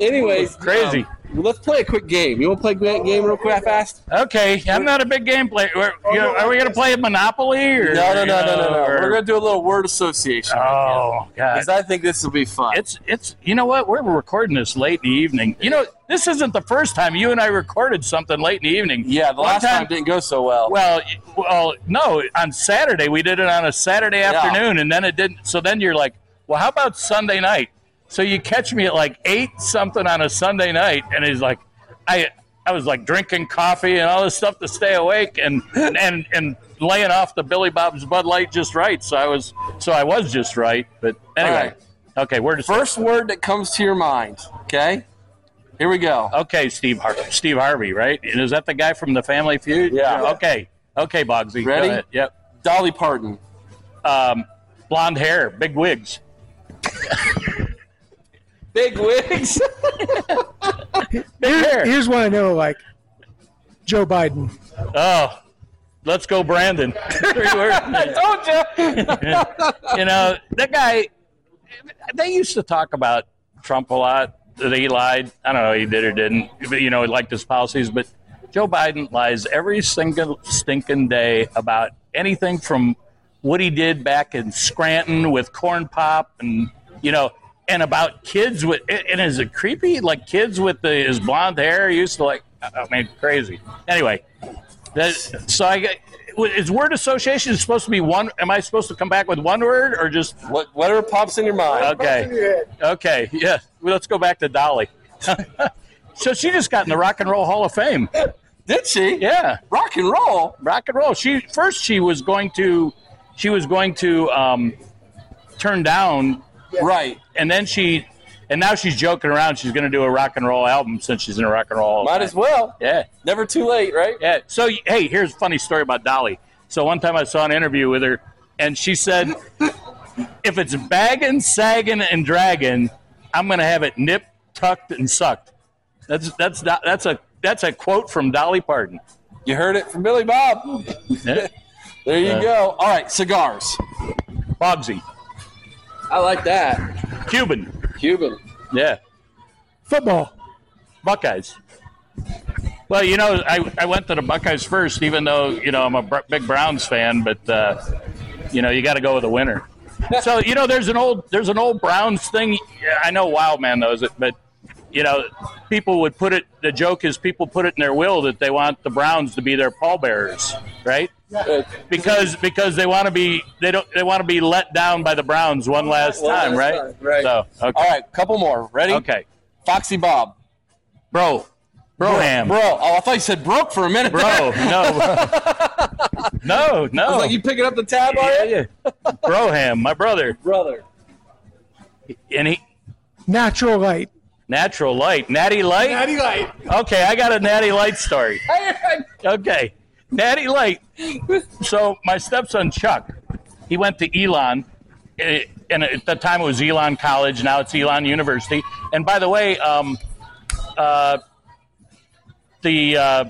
Anyways, Crazy. um, let's play a quick game. You want to play a game real quick, fast? Okay, I'm not a big game player. We're- you know, are we going to play Monopoly? Or, No, no, no, no, no, no. or- We're gonna do a little word association. Oh God! because I think this will be fun. It's it's you know what we're recording this late in the evening. You know this isn't the first time you and I recorded something late in the evening. yeah, the One last time, didn't go so well. Well, well, no. On Saturday we did it on a Saturday afternoon, and then it didn't. So then you're like, well, how about Sunday night? So you catch me at like eight something on a Sunday night, and he's like, I I was like drinking coffee and all this stuff to stay awake, and and and, laying off the Billy Bob's Bud Light just right. So I was so I was just right. But anyway, right. okay, we're just First word that comes to your mind. Okay, here we go. Okay, Steve Har- Steve Harvey, right? And is that the guy from the Family Feud? Yeah. Okay. Okay, Bogsy. go Ready? ahead. Yep. Dolly Parton. Um, blonde hair, big wigs. Big wigs. Here- here's one I know, like Joe Biden. Oh, let's go, Brandon. I told you. you know that guy. They used to talk about Trump a lot. That he lied. I don't know. He did or didn't. But, you know, he liked his policies. But Joe Biden lies every single stinking day about anything from what he did back in Scranton with corn pop, and you know, and about kids with. And is it creepy? Like kids with the, his blonde hair used to like. I mean, crazy. Anyway, that, so I get. Is word association supposed to be one? Am I supposed to come back with one word or just what, whatever pops in your mind? Okay. Okay. Yeah. Well, let's go back to Dolly. so she just got in the Rock and Roll Hall of Fame. Did she? Yeah. Rock and roll. Rock and roll. She first she was going to she was going to um, turn down Right. and then she and now she's joking around. She's going to do a rock and roll album since she's in a rock and roll. Might as well. Yeah. Never too late, right? Yeah. So hey, here's a funny story about Dolly. So one time I saw an interview with her, and she said, "If it's bagging, sagging, and dragging, I'm going to have it nipped, tucked, and sucked." That's that's not, that's a that's a quote from Dolly Parton. You heard it from Billy Bob. Yeah. There you Yeah. go. All right, cigars. Bogsy, I like that. Cuban, Cuban. yeah, Football. Buckeyes. Well, you know, I, I went to the Buckeyes first, even though you know I'm a big Browns fan, but uh, you know you got to go with the winner. So you know, there's an old there's an old Browns thing. I know Wildman knows it, but you know, people would put it. The joke is people put it in their will that they want the Browns to be their pallbearers, right? Because because they want to be they don't they want to be let down by the Browns one last One time, last right? time, right. So okay, All right, couple more. Ready? okay, Foxy Bob. bro, broham, Bro. Oh, I thought you said broke for a minute. bro, no, no, no. I was like, you picking up the tab on yeah, it? yeah. Broham, my brother, Brother. and he Natural light. natural light, natty light. Natty light. Okay, I got a natty light story. Okay, natty light. So my stepson Chuck, he went to Elon, eh, and at the time it was Elon College. Now it's Elon University. And by the way, um, uh, the uh,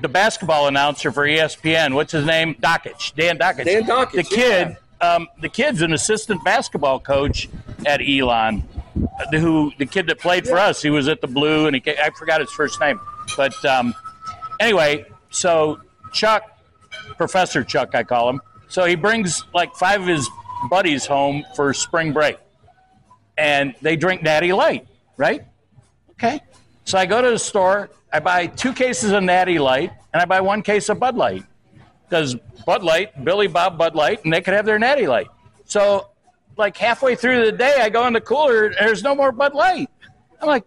the basketball announcer for ESPN, what's his name? Dakich, Dan Dakich. Dan Dakich, The kid, um, the kid's an assistant basketball coach at Elon. Who the kid that played for us? He was at the Blue, and he I forgot his first name. But um, anyway, so Chuck, Professor Chuck, I call him. So he brings like five of his buddies home for spring break, and they drink Natty Light, right? Okay. So I go to the store, I buy two cases of Natty Light, and I buy one case of Bud Light. Because Bud Light, Billy Bob Bud Light, and they could have their Natty Light. So, like halfway through the day, I go in the cooler, there's no more Bud Light. I'm like,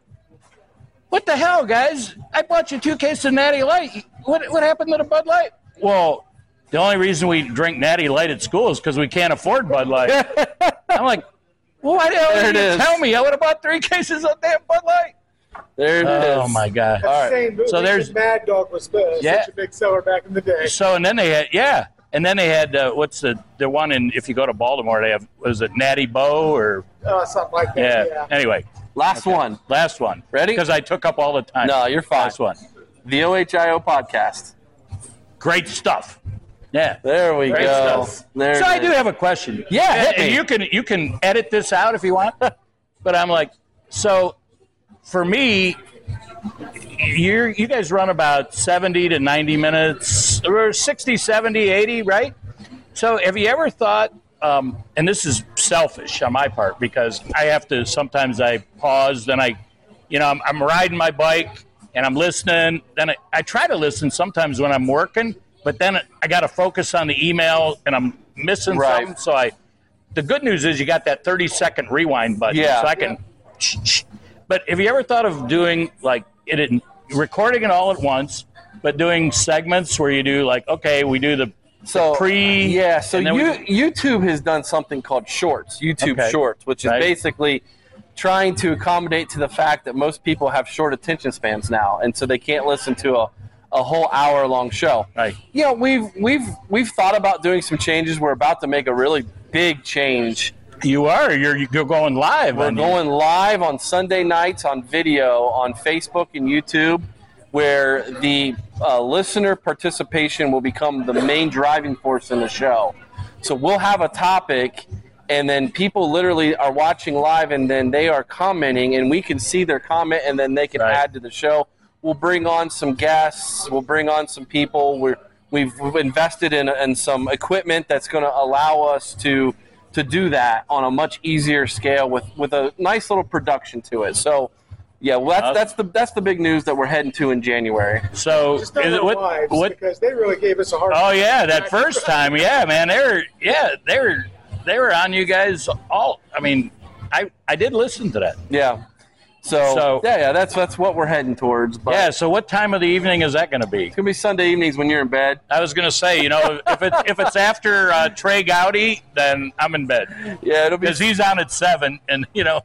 what the hell, guys? I bought you two cases of Natty Light. What, what happened to the Bud Light? Well, the only reason we drink Natty Light at school is because we can't afford Bud Light. I'm like, well, why the hell There didn't it you is. tell me? I would have bought three cases of damn Bud Light. There it is. Oh my god! All right. Same movie So there's- Mad Dog was uh, Yeah. such a big seller back in the day. So and then they had yeah, and then they had uh, what's the the one in if you go to Baltimore they have was it Natty Boh or Uh, something like yeah. that. Yeah. Anyway, Last one. last one. Ready? Because I took up all the time. No, you're fine. Last one. The OHIO podcast. Great stuff. Yeah. There we Great go. stuff. There so I is. do have a question. Yeah, and, hit me. you can you can edit this out if you want. but I'm like, so for me, you you guys run about 70 to 90 minutes, or 60, 70, 80, right? So have you ever thought? Um, and this is selfish on my part because I have to sometimes I pause, then I, you know, I'm, I'm riding my bike and I'm listening. Then I, I try to listen sometimes when I'm working, but then I got to focus on the email and I'm missing Right. something. So I, the good news is you got that 30 second rewind button, Yeah. so I can. But have you ever thought of doing like it, in, recording it all at once, but doing segments where you do like, okay, we do the So pre, yeah, so you, we- YouTube has done something called Shorts, YouTube Okay. Shorts, which is Right. basically trying to accommodate to the fact that most people have short attention spans now, and so they can't listen to a, a whole hour long show. Right. You know, we've we've we've thought about doing some changes. We're about to make a really big change. You are. You're you're going live. We're on you. going live on Sunday nights on video on Facebook and YouTube, where the uh, listener participation will become the main driving force in the show. So we'll have a topic, and then people literally are watching live, and then they are commenting, and we can see their comment, and then they can Right. add to the show. We'll bring on some guests. We'll bring on some people. We're, we've, we've invested in, in some equipment that's going to allow us to to do that on a much easier scale with with a nice little production to it. So Yeah, well, that's Uh, that's the that's the big news that we're heading to in January. So Just tell is it what what because they really gave us a hard. Oh yeah, that first time, yeah, man, they're yeah, they were they were on you guys all. I mean, I I did listen to that. Yeah. So, So- yeah, yeah, that's that's what we're heading towards. But Yeah. So what time of the evening is that going to be? it's gonna be Sunday evenings when you're in bed. I was going to say, you know, if it's if it's after uh, Trey Gowdy, then I'm in bed Yeah, it'll be. because he's on at seven, and you know.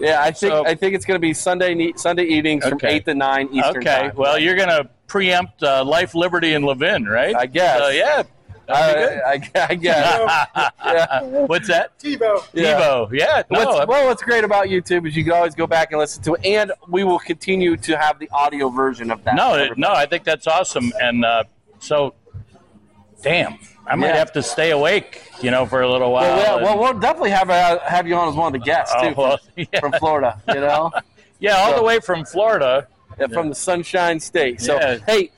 Yeah, I think So- I think it's gonna be Sunday Sunday evenings from eight to nine Eastern Okay. time. Well, you're going to preempt uh, Life, Liberty, and Levin, right? I guess. Uh, yeah. I, I, I guess. yeah. What's that? TiVo. Yeah. TiVo. Yeah. No, What's, well, what's great about YouTube is you can always go back and listen to it, and we will continue to have the audio version of that. No, for it- everybody. no, I think that's awesome. And uh, so, damn, I might Yeah. have to stay awake, you know, for a little while. Well, yeah, well, we'll definitely have uh, have you on as one of the guests Oh, too, well, from, yeah. from Florida. You know, yeah, all so- the way from Florida. Yeah, from the Sunshine State. So, Yeah. hey,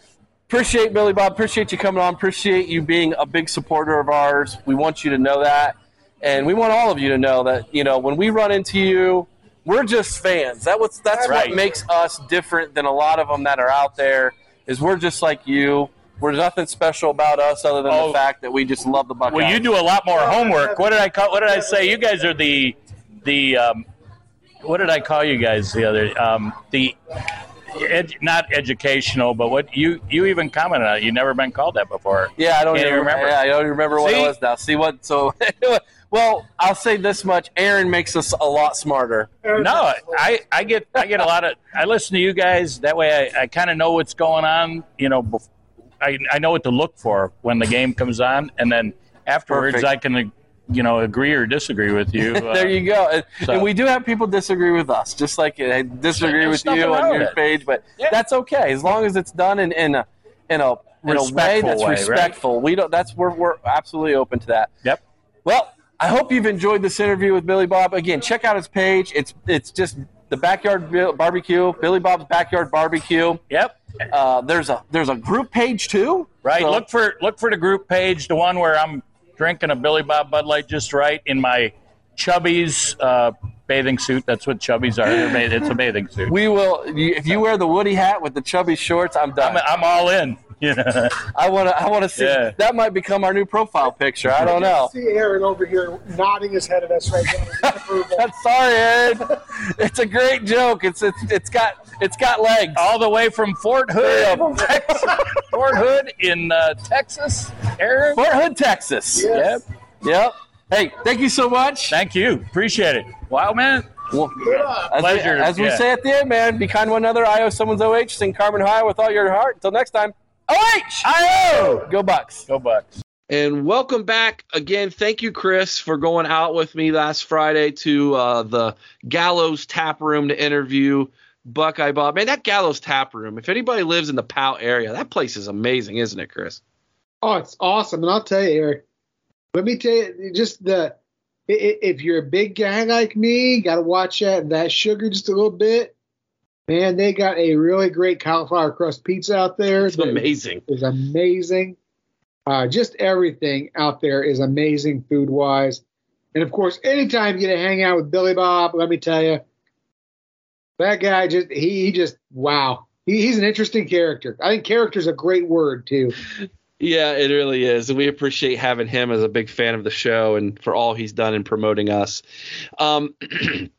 appreciate Billy Bob. Appreciate you coming on. Appreciate you being a big supporter of ours. We want you to know that, and we want all of you to know that. You know, when we run into you, we're just fans. That was that's Right. what makes us different than a lot of them that are out there. Is we're just like you. We're nothing special about us other than Oh. the fact that we just love the Buckeyes. Well, you do a lot more homework. What did I call? What did I say? You guys are the the. Um, what did I call you guys the other? Um, the. Ed, not educational, but what you you even commented on it. You never been called that before. Yeah, I don't even remember. Yeah, I don't remember what See? it was now. See what? So, well, I'll say this much: Aaron makes us a lot smarter. No, I, I get I get a lot of I listen to you guys that way I, I kind of know what's going on you know I, I know what to look for when the game comes on and then afterwards Perfect. I can you know agree or disagree with you uh, there you go. And, so- and we do have people disagree with us, just like I disagree There's with you on your it. page, but Yeah. that's okay as long as it's done in, in a in a in a way Respectful that's way, right? respectful. We don't. That's we're we're absolutely open to that. Yep. Well, I hope you've enjoyed this interview with Billy Bob. Again, check out his page. It's it's just the backyard barbecue, Billy Bob's backyard barbecue. yep Uh, there's a there's a group page too. right So- look for look for the group page the one where I'm drinking a Billy Bob Bud Light just right in my Chubby's uh, bathing suit that's what Chubby's are it's a bathing suit We will. If you wear the Woody hat with the chubby shorts, I'm done. I'm, I'm all in you know I want to. I want to see. Yeah. That might become our new profile picture. I don't know. See Aaron over here nodding his head at us right now. I'm sorry, Aaron. It's a great joke. It's it's it's got it's got legs. all the way from Fort Hood, Texas. Fort Hood in uh, Texas. Aaron. Fort Hood, Texas. Yep. Yep. Hey, thank you so much. Thank you. Appreciate it. Wow, man. Well, as, Pleasure, We, as we yeah. say at the end, man, be kind to one another. I owe someone's OH. Sing Carmen High with all your heart. Until next time. OH! I Go Bucks. Go Bucks. And welcome back again. Thank you, Chris, for going out with me last Friday to uh, the Gallo's Tap Room to interview Buckeye Bob. Man, that Gallo's Tap Room, if anybody lives in the Powell area, that place is amazing, isn't it, Chris? Oh, it's awesome. And I'll tell you, Eric, let me tell you, just the i- i- if you're a big guy like me, got to watch that that sugar just a little bit. Man, they got a really great cauliflower crust pizza out there. It's amazing. is amazing. Uh, just everything out there is amazing food wise. And of course, anytime you get to hang out with Billy Bob, let me tell you, that guy just he, he just wow. He, he's an interesting character. I think character is a great word too. Yeah, it really is. And we appreciate having him as a big fan of the show and for all he's done in promoting us. Um,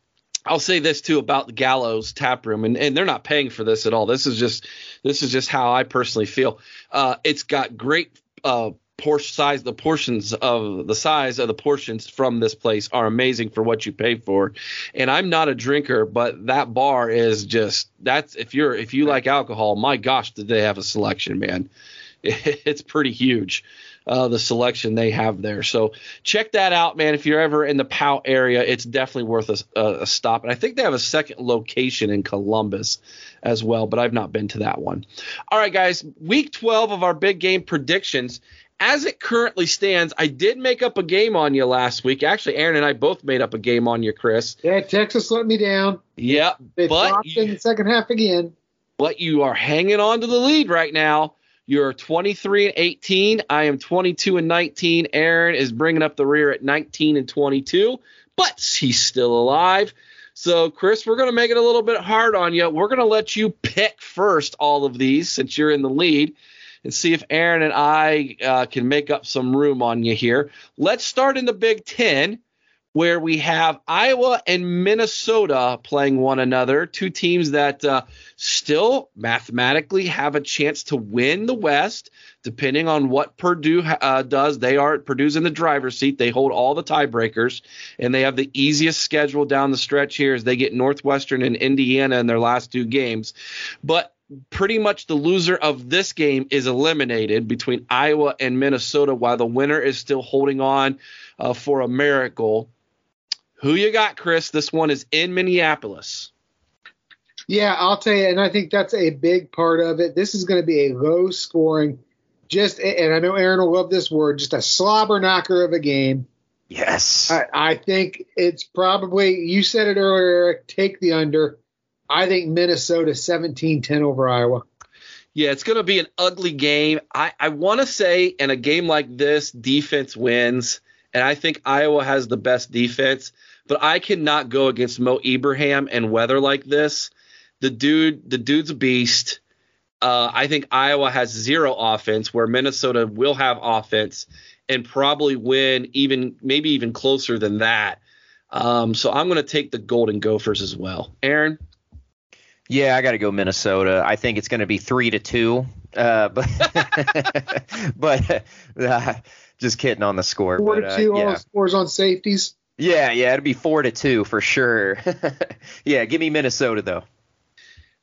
I'll say this too about the Gallo's Tap Room, and, and they're not paying for this at all. This is just this is just how I personally feel. Uh, it's got great uh, size. The portions of the size of the portions from this place are amazing for what you pay for. And I'm not a drinker, but that bar is just that's if you're if you like alcohol, my gosh, did they have a selection, man? It's pretty huge. Uh, the selection they have there. So check that out, man. If you're ever in the POW area, it's definitely worth a, a, stop. And I think they have a second location in Columbus as well, but I've not been to that one. All right, guys, week 12 of our big game predictions. As it currently stands, I did make up a game on you last week. Actually, Aaron and I both made up a game on you, Chris. Yeah, Texas let me down. Yep, They but flopped in the second half again. but you are hanging on to the lead right now. You're 23 and 18. I am 22 and 19. Aaron is bringing up the rear at 19 and 22, but he's still alive. So, Chris, we're going to make it a little bit hard on you. We're going to let you pick first all of these since you're in the lead and see if Aaron and I uh, can make up some room on you here. Let's start in the Big Ten, where we have Iowa and Minnesota playing one another, two teams that uh, still mathematically have a chance to win the West depending on what Purdue uh, does, they are Purdue's in the driver's seat. They hold all the tiebreakers, and they have the easiest schedule down the stretch here as they get Northwestern and Indiana in their last two games. But pretty much the loser of this game is eliminated between Iowa and Minnesota, while the winner is still holding on uh, for a miracle. Who you got, Chris? This one is in Minneapolis. Yeah, I'll tell you, and I think that's a big part of it. This is going to be a low scoring just and I know Aaron will love this word, just a slobber knocker of a game. Yes. I, I think it's probably you said it earlier, Eric, take the under. I think Minnesota 17-10 over Iowa. Yeah, it's going to be an ugly game. I, I want to say in a game like this, defense wins, and I think Iowa has the best defense, but I cannot go against Mo Ibrahim and weather like this. The dude, the dude's a beast. Uh, I think Iowa has zero offense, where Minnesota will have offense and probably win even maybe even closer than that. Um, so I'm going to take the Golden Gophers as well. Aaron. Yeah, I got to go Minnesota. I think it's going to be three to two. Uh, but but uh, just kidding on the score. Four but, to two, uh, yeah. all scores on safeties. Yeah, yeah, it'd be four to two for sure. yeah, give me Minnesota though.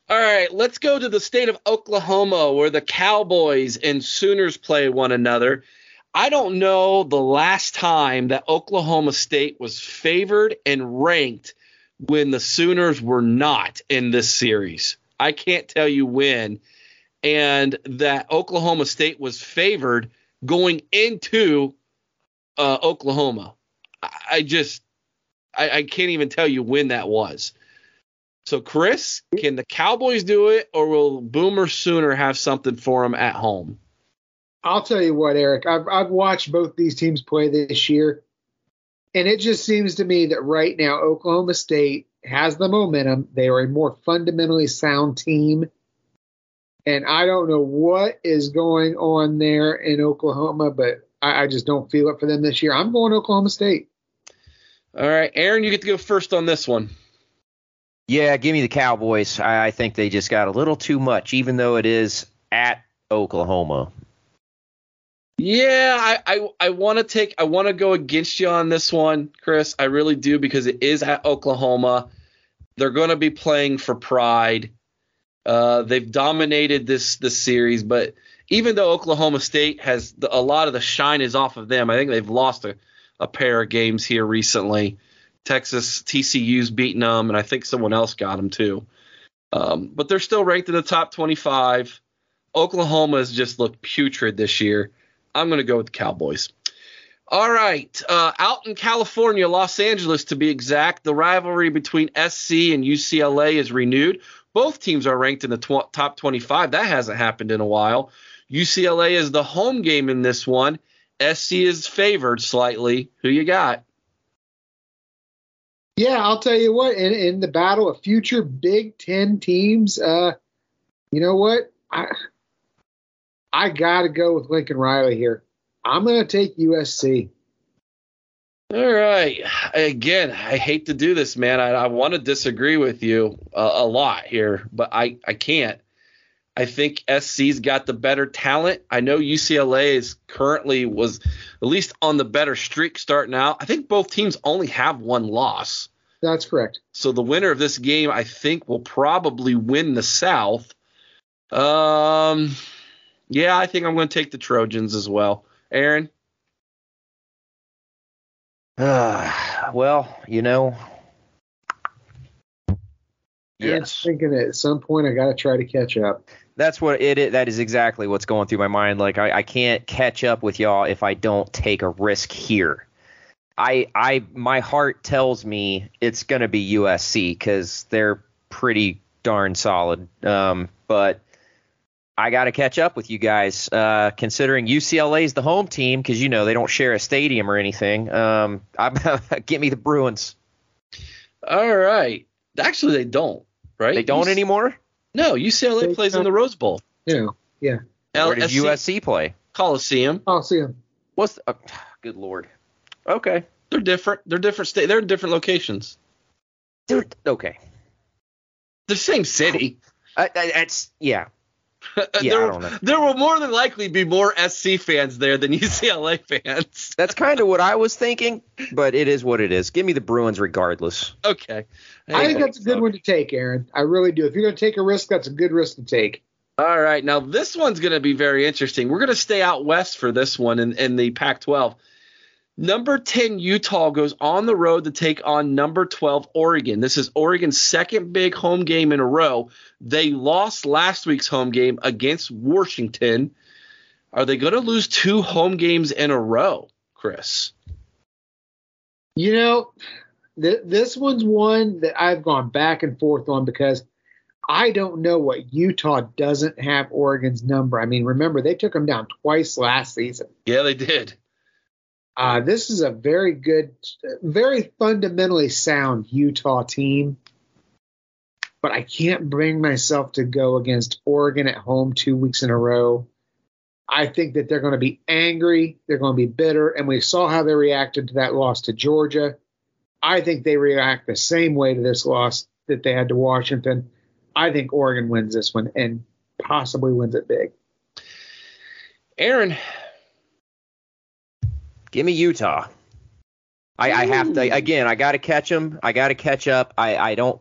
All right, let's go to the state of Oklahoma where the Cowboys and Sooners play one another. I don't know the last time that Oklahoma State was favored and ranked when the Sooners were not in this series. I can't tell you when. And that Oklahoma State was favored going into uh, Oklahoma. I, just, I, I can't even tell you when that was. So, Chris, can the Cowboys do it, or will Boomer Sooner have something for them at home? I'll tell you what, Eric. I've I've watched both these teams play this year, and it just seems to me that right now Oklahoma State has the momentum. They are a more fundamentally sound team, and I don't know what is going on there in Oklahoma, but I, I just don't feel it for them this year. I'm going to Oklahoma State. All right, Aaron, you get to go first on this one. Yeah, give me the Cowboys. I, I think they just got a little too much, even though it is at Oklahoma. Yeah, I I, I want to take I want to go against you on this one, Chris. I really do because it is at Oklahoma. They're going to be playing for pride. Uh, they've dominated this this series, but even though Oklahoma State has the, a lot of the shine is off of them, I think they've lost a, a pair of games here recently. Texas TCU's beating them, and I think someone else got them too. Um, but they're still ranked in the top 25. Oklahoma has just looked putrid this year. I'm going to go with the Cowboys. All right. Uh, out in California, Los Angeles to be exact, the rivalry between SC and UCLA is renewed. Both teams are ranked in the tw- top 25. That hasn't happened in a while. UCLA is the home game in this one. SC is favored slightly. Who you got? Yeah, I'll tell you what. In, in the battle of future Big Ten teams, uh, you know what? I I got to go with Lincoln Riley here. I'm going to take USC. All right. Again, I hate to do this, man. I, I want to disagree with you a, a lot here, but I, I can't. I think SC's got the better talent. I know UCLA is currently was at least on the better streak starting out. I think both teams only have one loss. That's correct. So the winner of this game, I think, will probably win the South. Um, yeah, I think I'm going to take the Trojans as well. Aaron. Uh, well, you know. Aaron's thinking at some point I got to try to catch up. That's what it is. That is exactly what's going through my mind. Like I, I can't catch up with y'all if I don't take a risk here. I, I, my heart tells me it's gonna be USC because they're pretty darn solid. Um, but I got to catch up with you guys, uh, considering UCLA is the home team because you know they don't share a stadium or anything. Um, I'm, get me the Bruins. All right. Actually, they don't. Right? They don't You- anymore. No, UCLA They plays in don't. the Rose Bowl. Yeah, yeah. Where does LSC USC play? Coliseum. I'll see him. What's the, uh, good lord? Okay, They're different. They're different state. They're in different locations. dude. Okay, The same city. I, I, that's yeah. Yeah, there, I will- don't know. there will more than likely be more SC fans there than UCLA fans. That's kind of what I was thinking, but it is what it is. Give me the Bruins regardless. Okay. I think that's a good one to take, Aaron. I really do. If you're going to take a risk, that's a good risk to take. All right. Now, this one's going to be very interesting. We're going to stay out west for this one in, in the Pac 12. Number 10, Utah goes on the road to take on number 12, Oregon. This is Oregon's second big home game in a row. They lost last week's home game against Washington. Are they going to lose two home games in a row, Chris? You know, th- this one's one that I've gone back and forth on because I don't know what Utah doesn't have Oregon's number. I mean, remember, they took them down twice last season. Yeah, they did. Uh, this is a very good, very fundamentally sound Utah team. But I can't bring myself to go against Oregon at home two weeks in a row. I think that they're going to be angry. They're going to be bitter. And we saw how they reacted to that loss to Georgia. I think they react the same way to this loss that they had to Washington. I think Oregon wins this one and possibly wins it big. Aaron, Give me Utah. I, I have to again. I got to catch them. I got to catch up. I, I don't.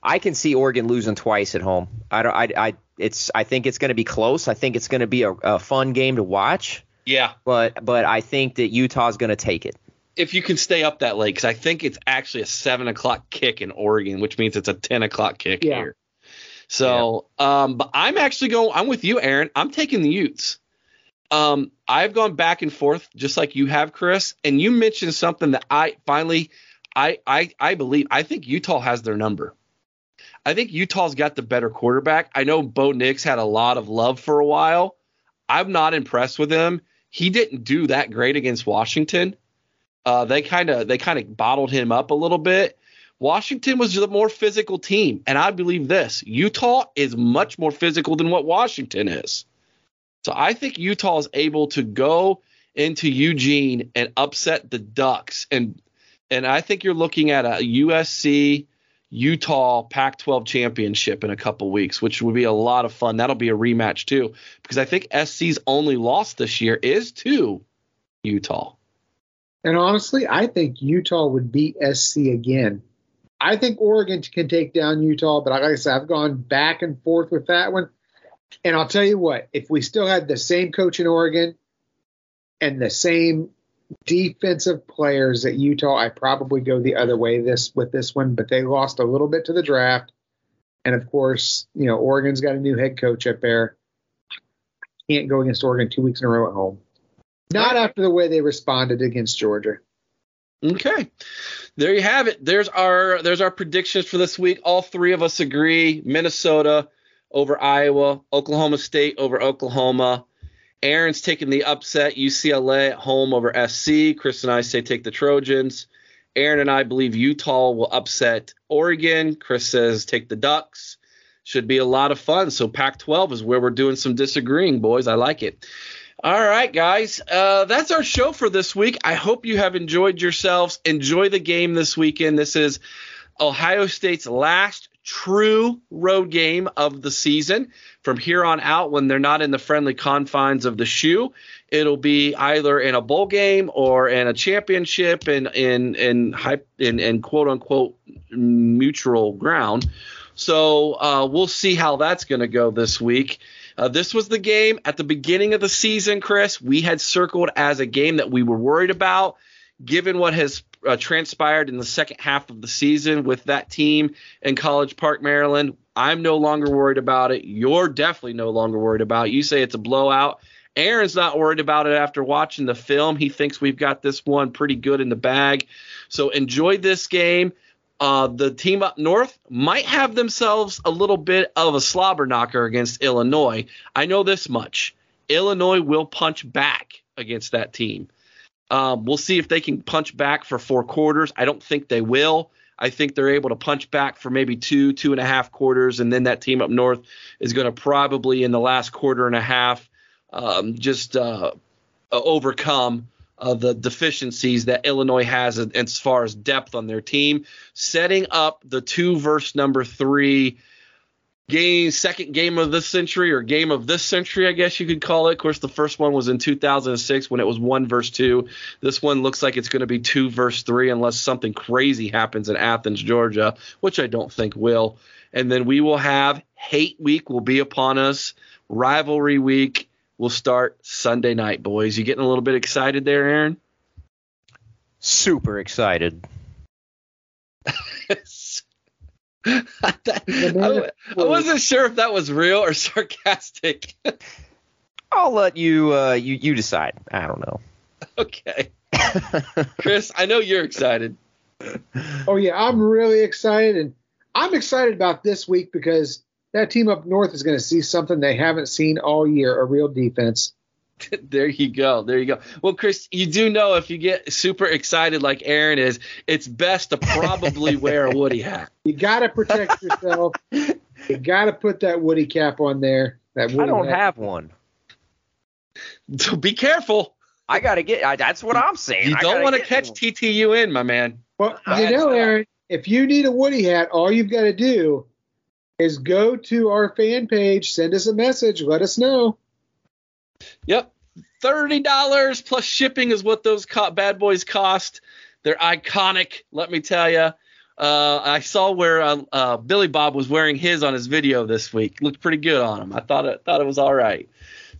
I can see Oregon losing twice at home. I don't. I. I it's. I think it's going to be close. I think it's going to be a, a fun game to watch. yeah, But but I think that Utah's going to take it. if you can stay up that late, because I think it's actually a seven o'clock kick in Oregon, which means it's a ten o'clock kick Yeah. here. So, um, but I'm actually going. I'm with you, Aaron. I'm taking the Utes. Um, I've gone back and forth just like you have, Chris. And you mentioned something that I finally, I, I, I believe. I think Utah has their number. I think Utah's got the better quarterback. I know Bo Nix had a lot of love for a while. I'm not impressed with him. He didn't do that great against Washington. Uh, they kind of they kind of bottled him up a little bit. Washington was the more physical team, and I believe this: Utah is much more physical than what Washington is. So I think Utah is able to go into Eugene and upset the Ducks, and and I think you're looking at a USC Utah Pac-12 championship in a couple weeks, which would be a lot of fun. That'll be a rematch too, because I think SC's only loss this year is to Utah. And honestly, I think Utah would beat SC again. I think Oregon can take down Utah, but like I said, I've gone back and forth with that one. And I'll tell you what, if we still had the same coach in Oregon and the same defensive players at Utah, I probably go the other way this with this one. But they lost a little bit to the draft. And of course, you know, Oregon's got a new head coach up there. Can't go against Oregon two weeks in a row at home. Not after the way they responded against Georgia. Okay. There you have it. There's our there's our predictions for this week. All three of us agree. Minnesota over Iowa, Oklahoma State over Oklahoma. Aaron's taking the upset. UCLA at home over SC. Chris and I say take the Trojans. Aaron and I believe Utah will upset Oregon. Chris says take the Ducks. Should be a lot of fun. So Pac 12 is where we're doing some disagreeing, boys. I like it. All right, guys. Uh, that's our show for this week. I hope you have enjoyed yourselves. Enjoy the game this weekend. This is Ohio State's last true road game of the season. From here on out, when they're not in the friendly confines of the shoe, it'll be either in a bowl game or in a championship in in in in, in quote unquote neutral ground. So uh, we'll see how that's going to go this week. Uh, this was the game at the beginning of the season, Chris. We had circled as a game that we were worried about, given what has uh, transpired in the second half of the season with that team in College Park, Maryland. I'm no longer worried about it. You're definitely no longer worried about it. You say it's a blowout. Aaron's not worried about it after watching the film. He thinks we've got this one pretty good in the bag. So enjoy this game. Uh, the team up north might have themselves a little bit of a slobber knocker against Illinois. I know this much. Illinois will punch back against that team. Um, we'll see if they can punch back for four quarters. I don't think they will. I think they're able to punch back for maybe two, two and a half quarters, and then that team up north is going to probably in the last quarter and a half um, just uh, overcome uh, the deficiencies that Illinois has as far as depth on their team, setting up the two verse number three game second game of this century or game of this century i guess you could call it. Of course the first one was in 2006 when it was one verse two. This one looks like it's going to be two verse three unless something crazy happens in athens georgia which i don't think will. And then we will have hate week will be upon us. Rivalry week will start sunday night boys. You getting a little bit excited there aaron? Super excited I, I, wasn't sure if that was real or sarcastic. I'll let you uh, you you decide. I don't know. Okay. Chris, I know you're excited. Oh yeah, I'm really excited and I'm excited about this week because that team up north is going to see something they haven't seen all year, a real defense. there you go. There you go. Well, Chris, you do know if you get super excited like Aaron is, it's best to probably wear a Woody hat. You got to protect yourself. you got to put that Woody cap on there. That Woody I don't hat. have one. So be careful. I got to get. I, that's what I'm saying. You I don't want to catch one. TTU in, my man. Well, you That's know. Aaron, if you need a Woody hat, all you've got to do is go to our fan page, send us a message, let us know. Yep. Thirty dollars plus shipping is what those co- bad boys cost. They're iconic, let me tell you. Uh, I saw where uh, uh, Billy Bob was wearing his on his video this week. Looked pretty good on him. I thought it thought it was all right.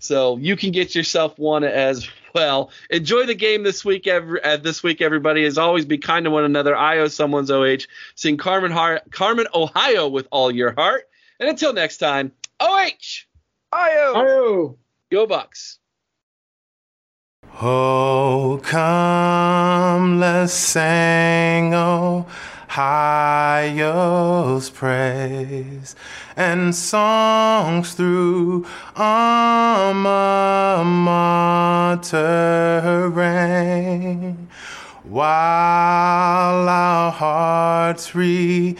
So you can get yourself one as well. Enjoy the game this week. Every, uh, this week, everybody. As always, be kind to one another. I owe someone's OH. Sing Carmen, Har- Carmen, Ohio with all your heart. And until next time, OH. Io. Oh, Go Bucks. Oh, come, let's sing, oh, Ohio's praise, and songs through alma mater reign, while our hearts rebounding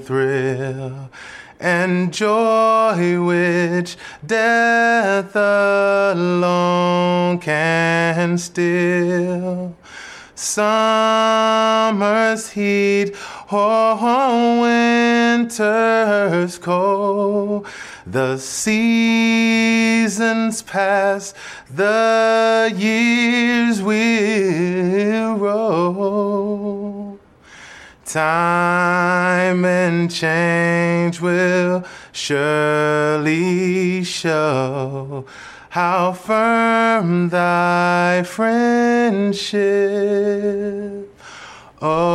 thrill and joy which death alone can still. Summer's heat or winter's cold, the seasons pass, the years will roll. Time and change will surely show how firm thy friendship. Ohio.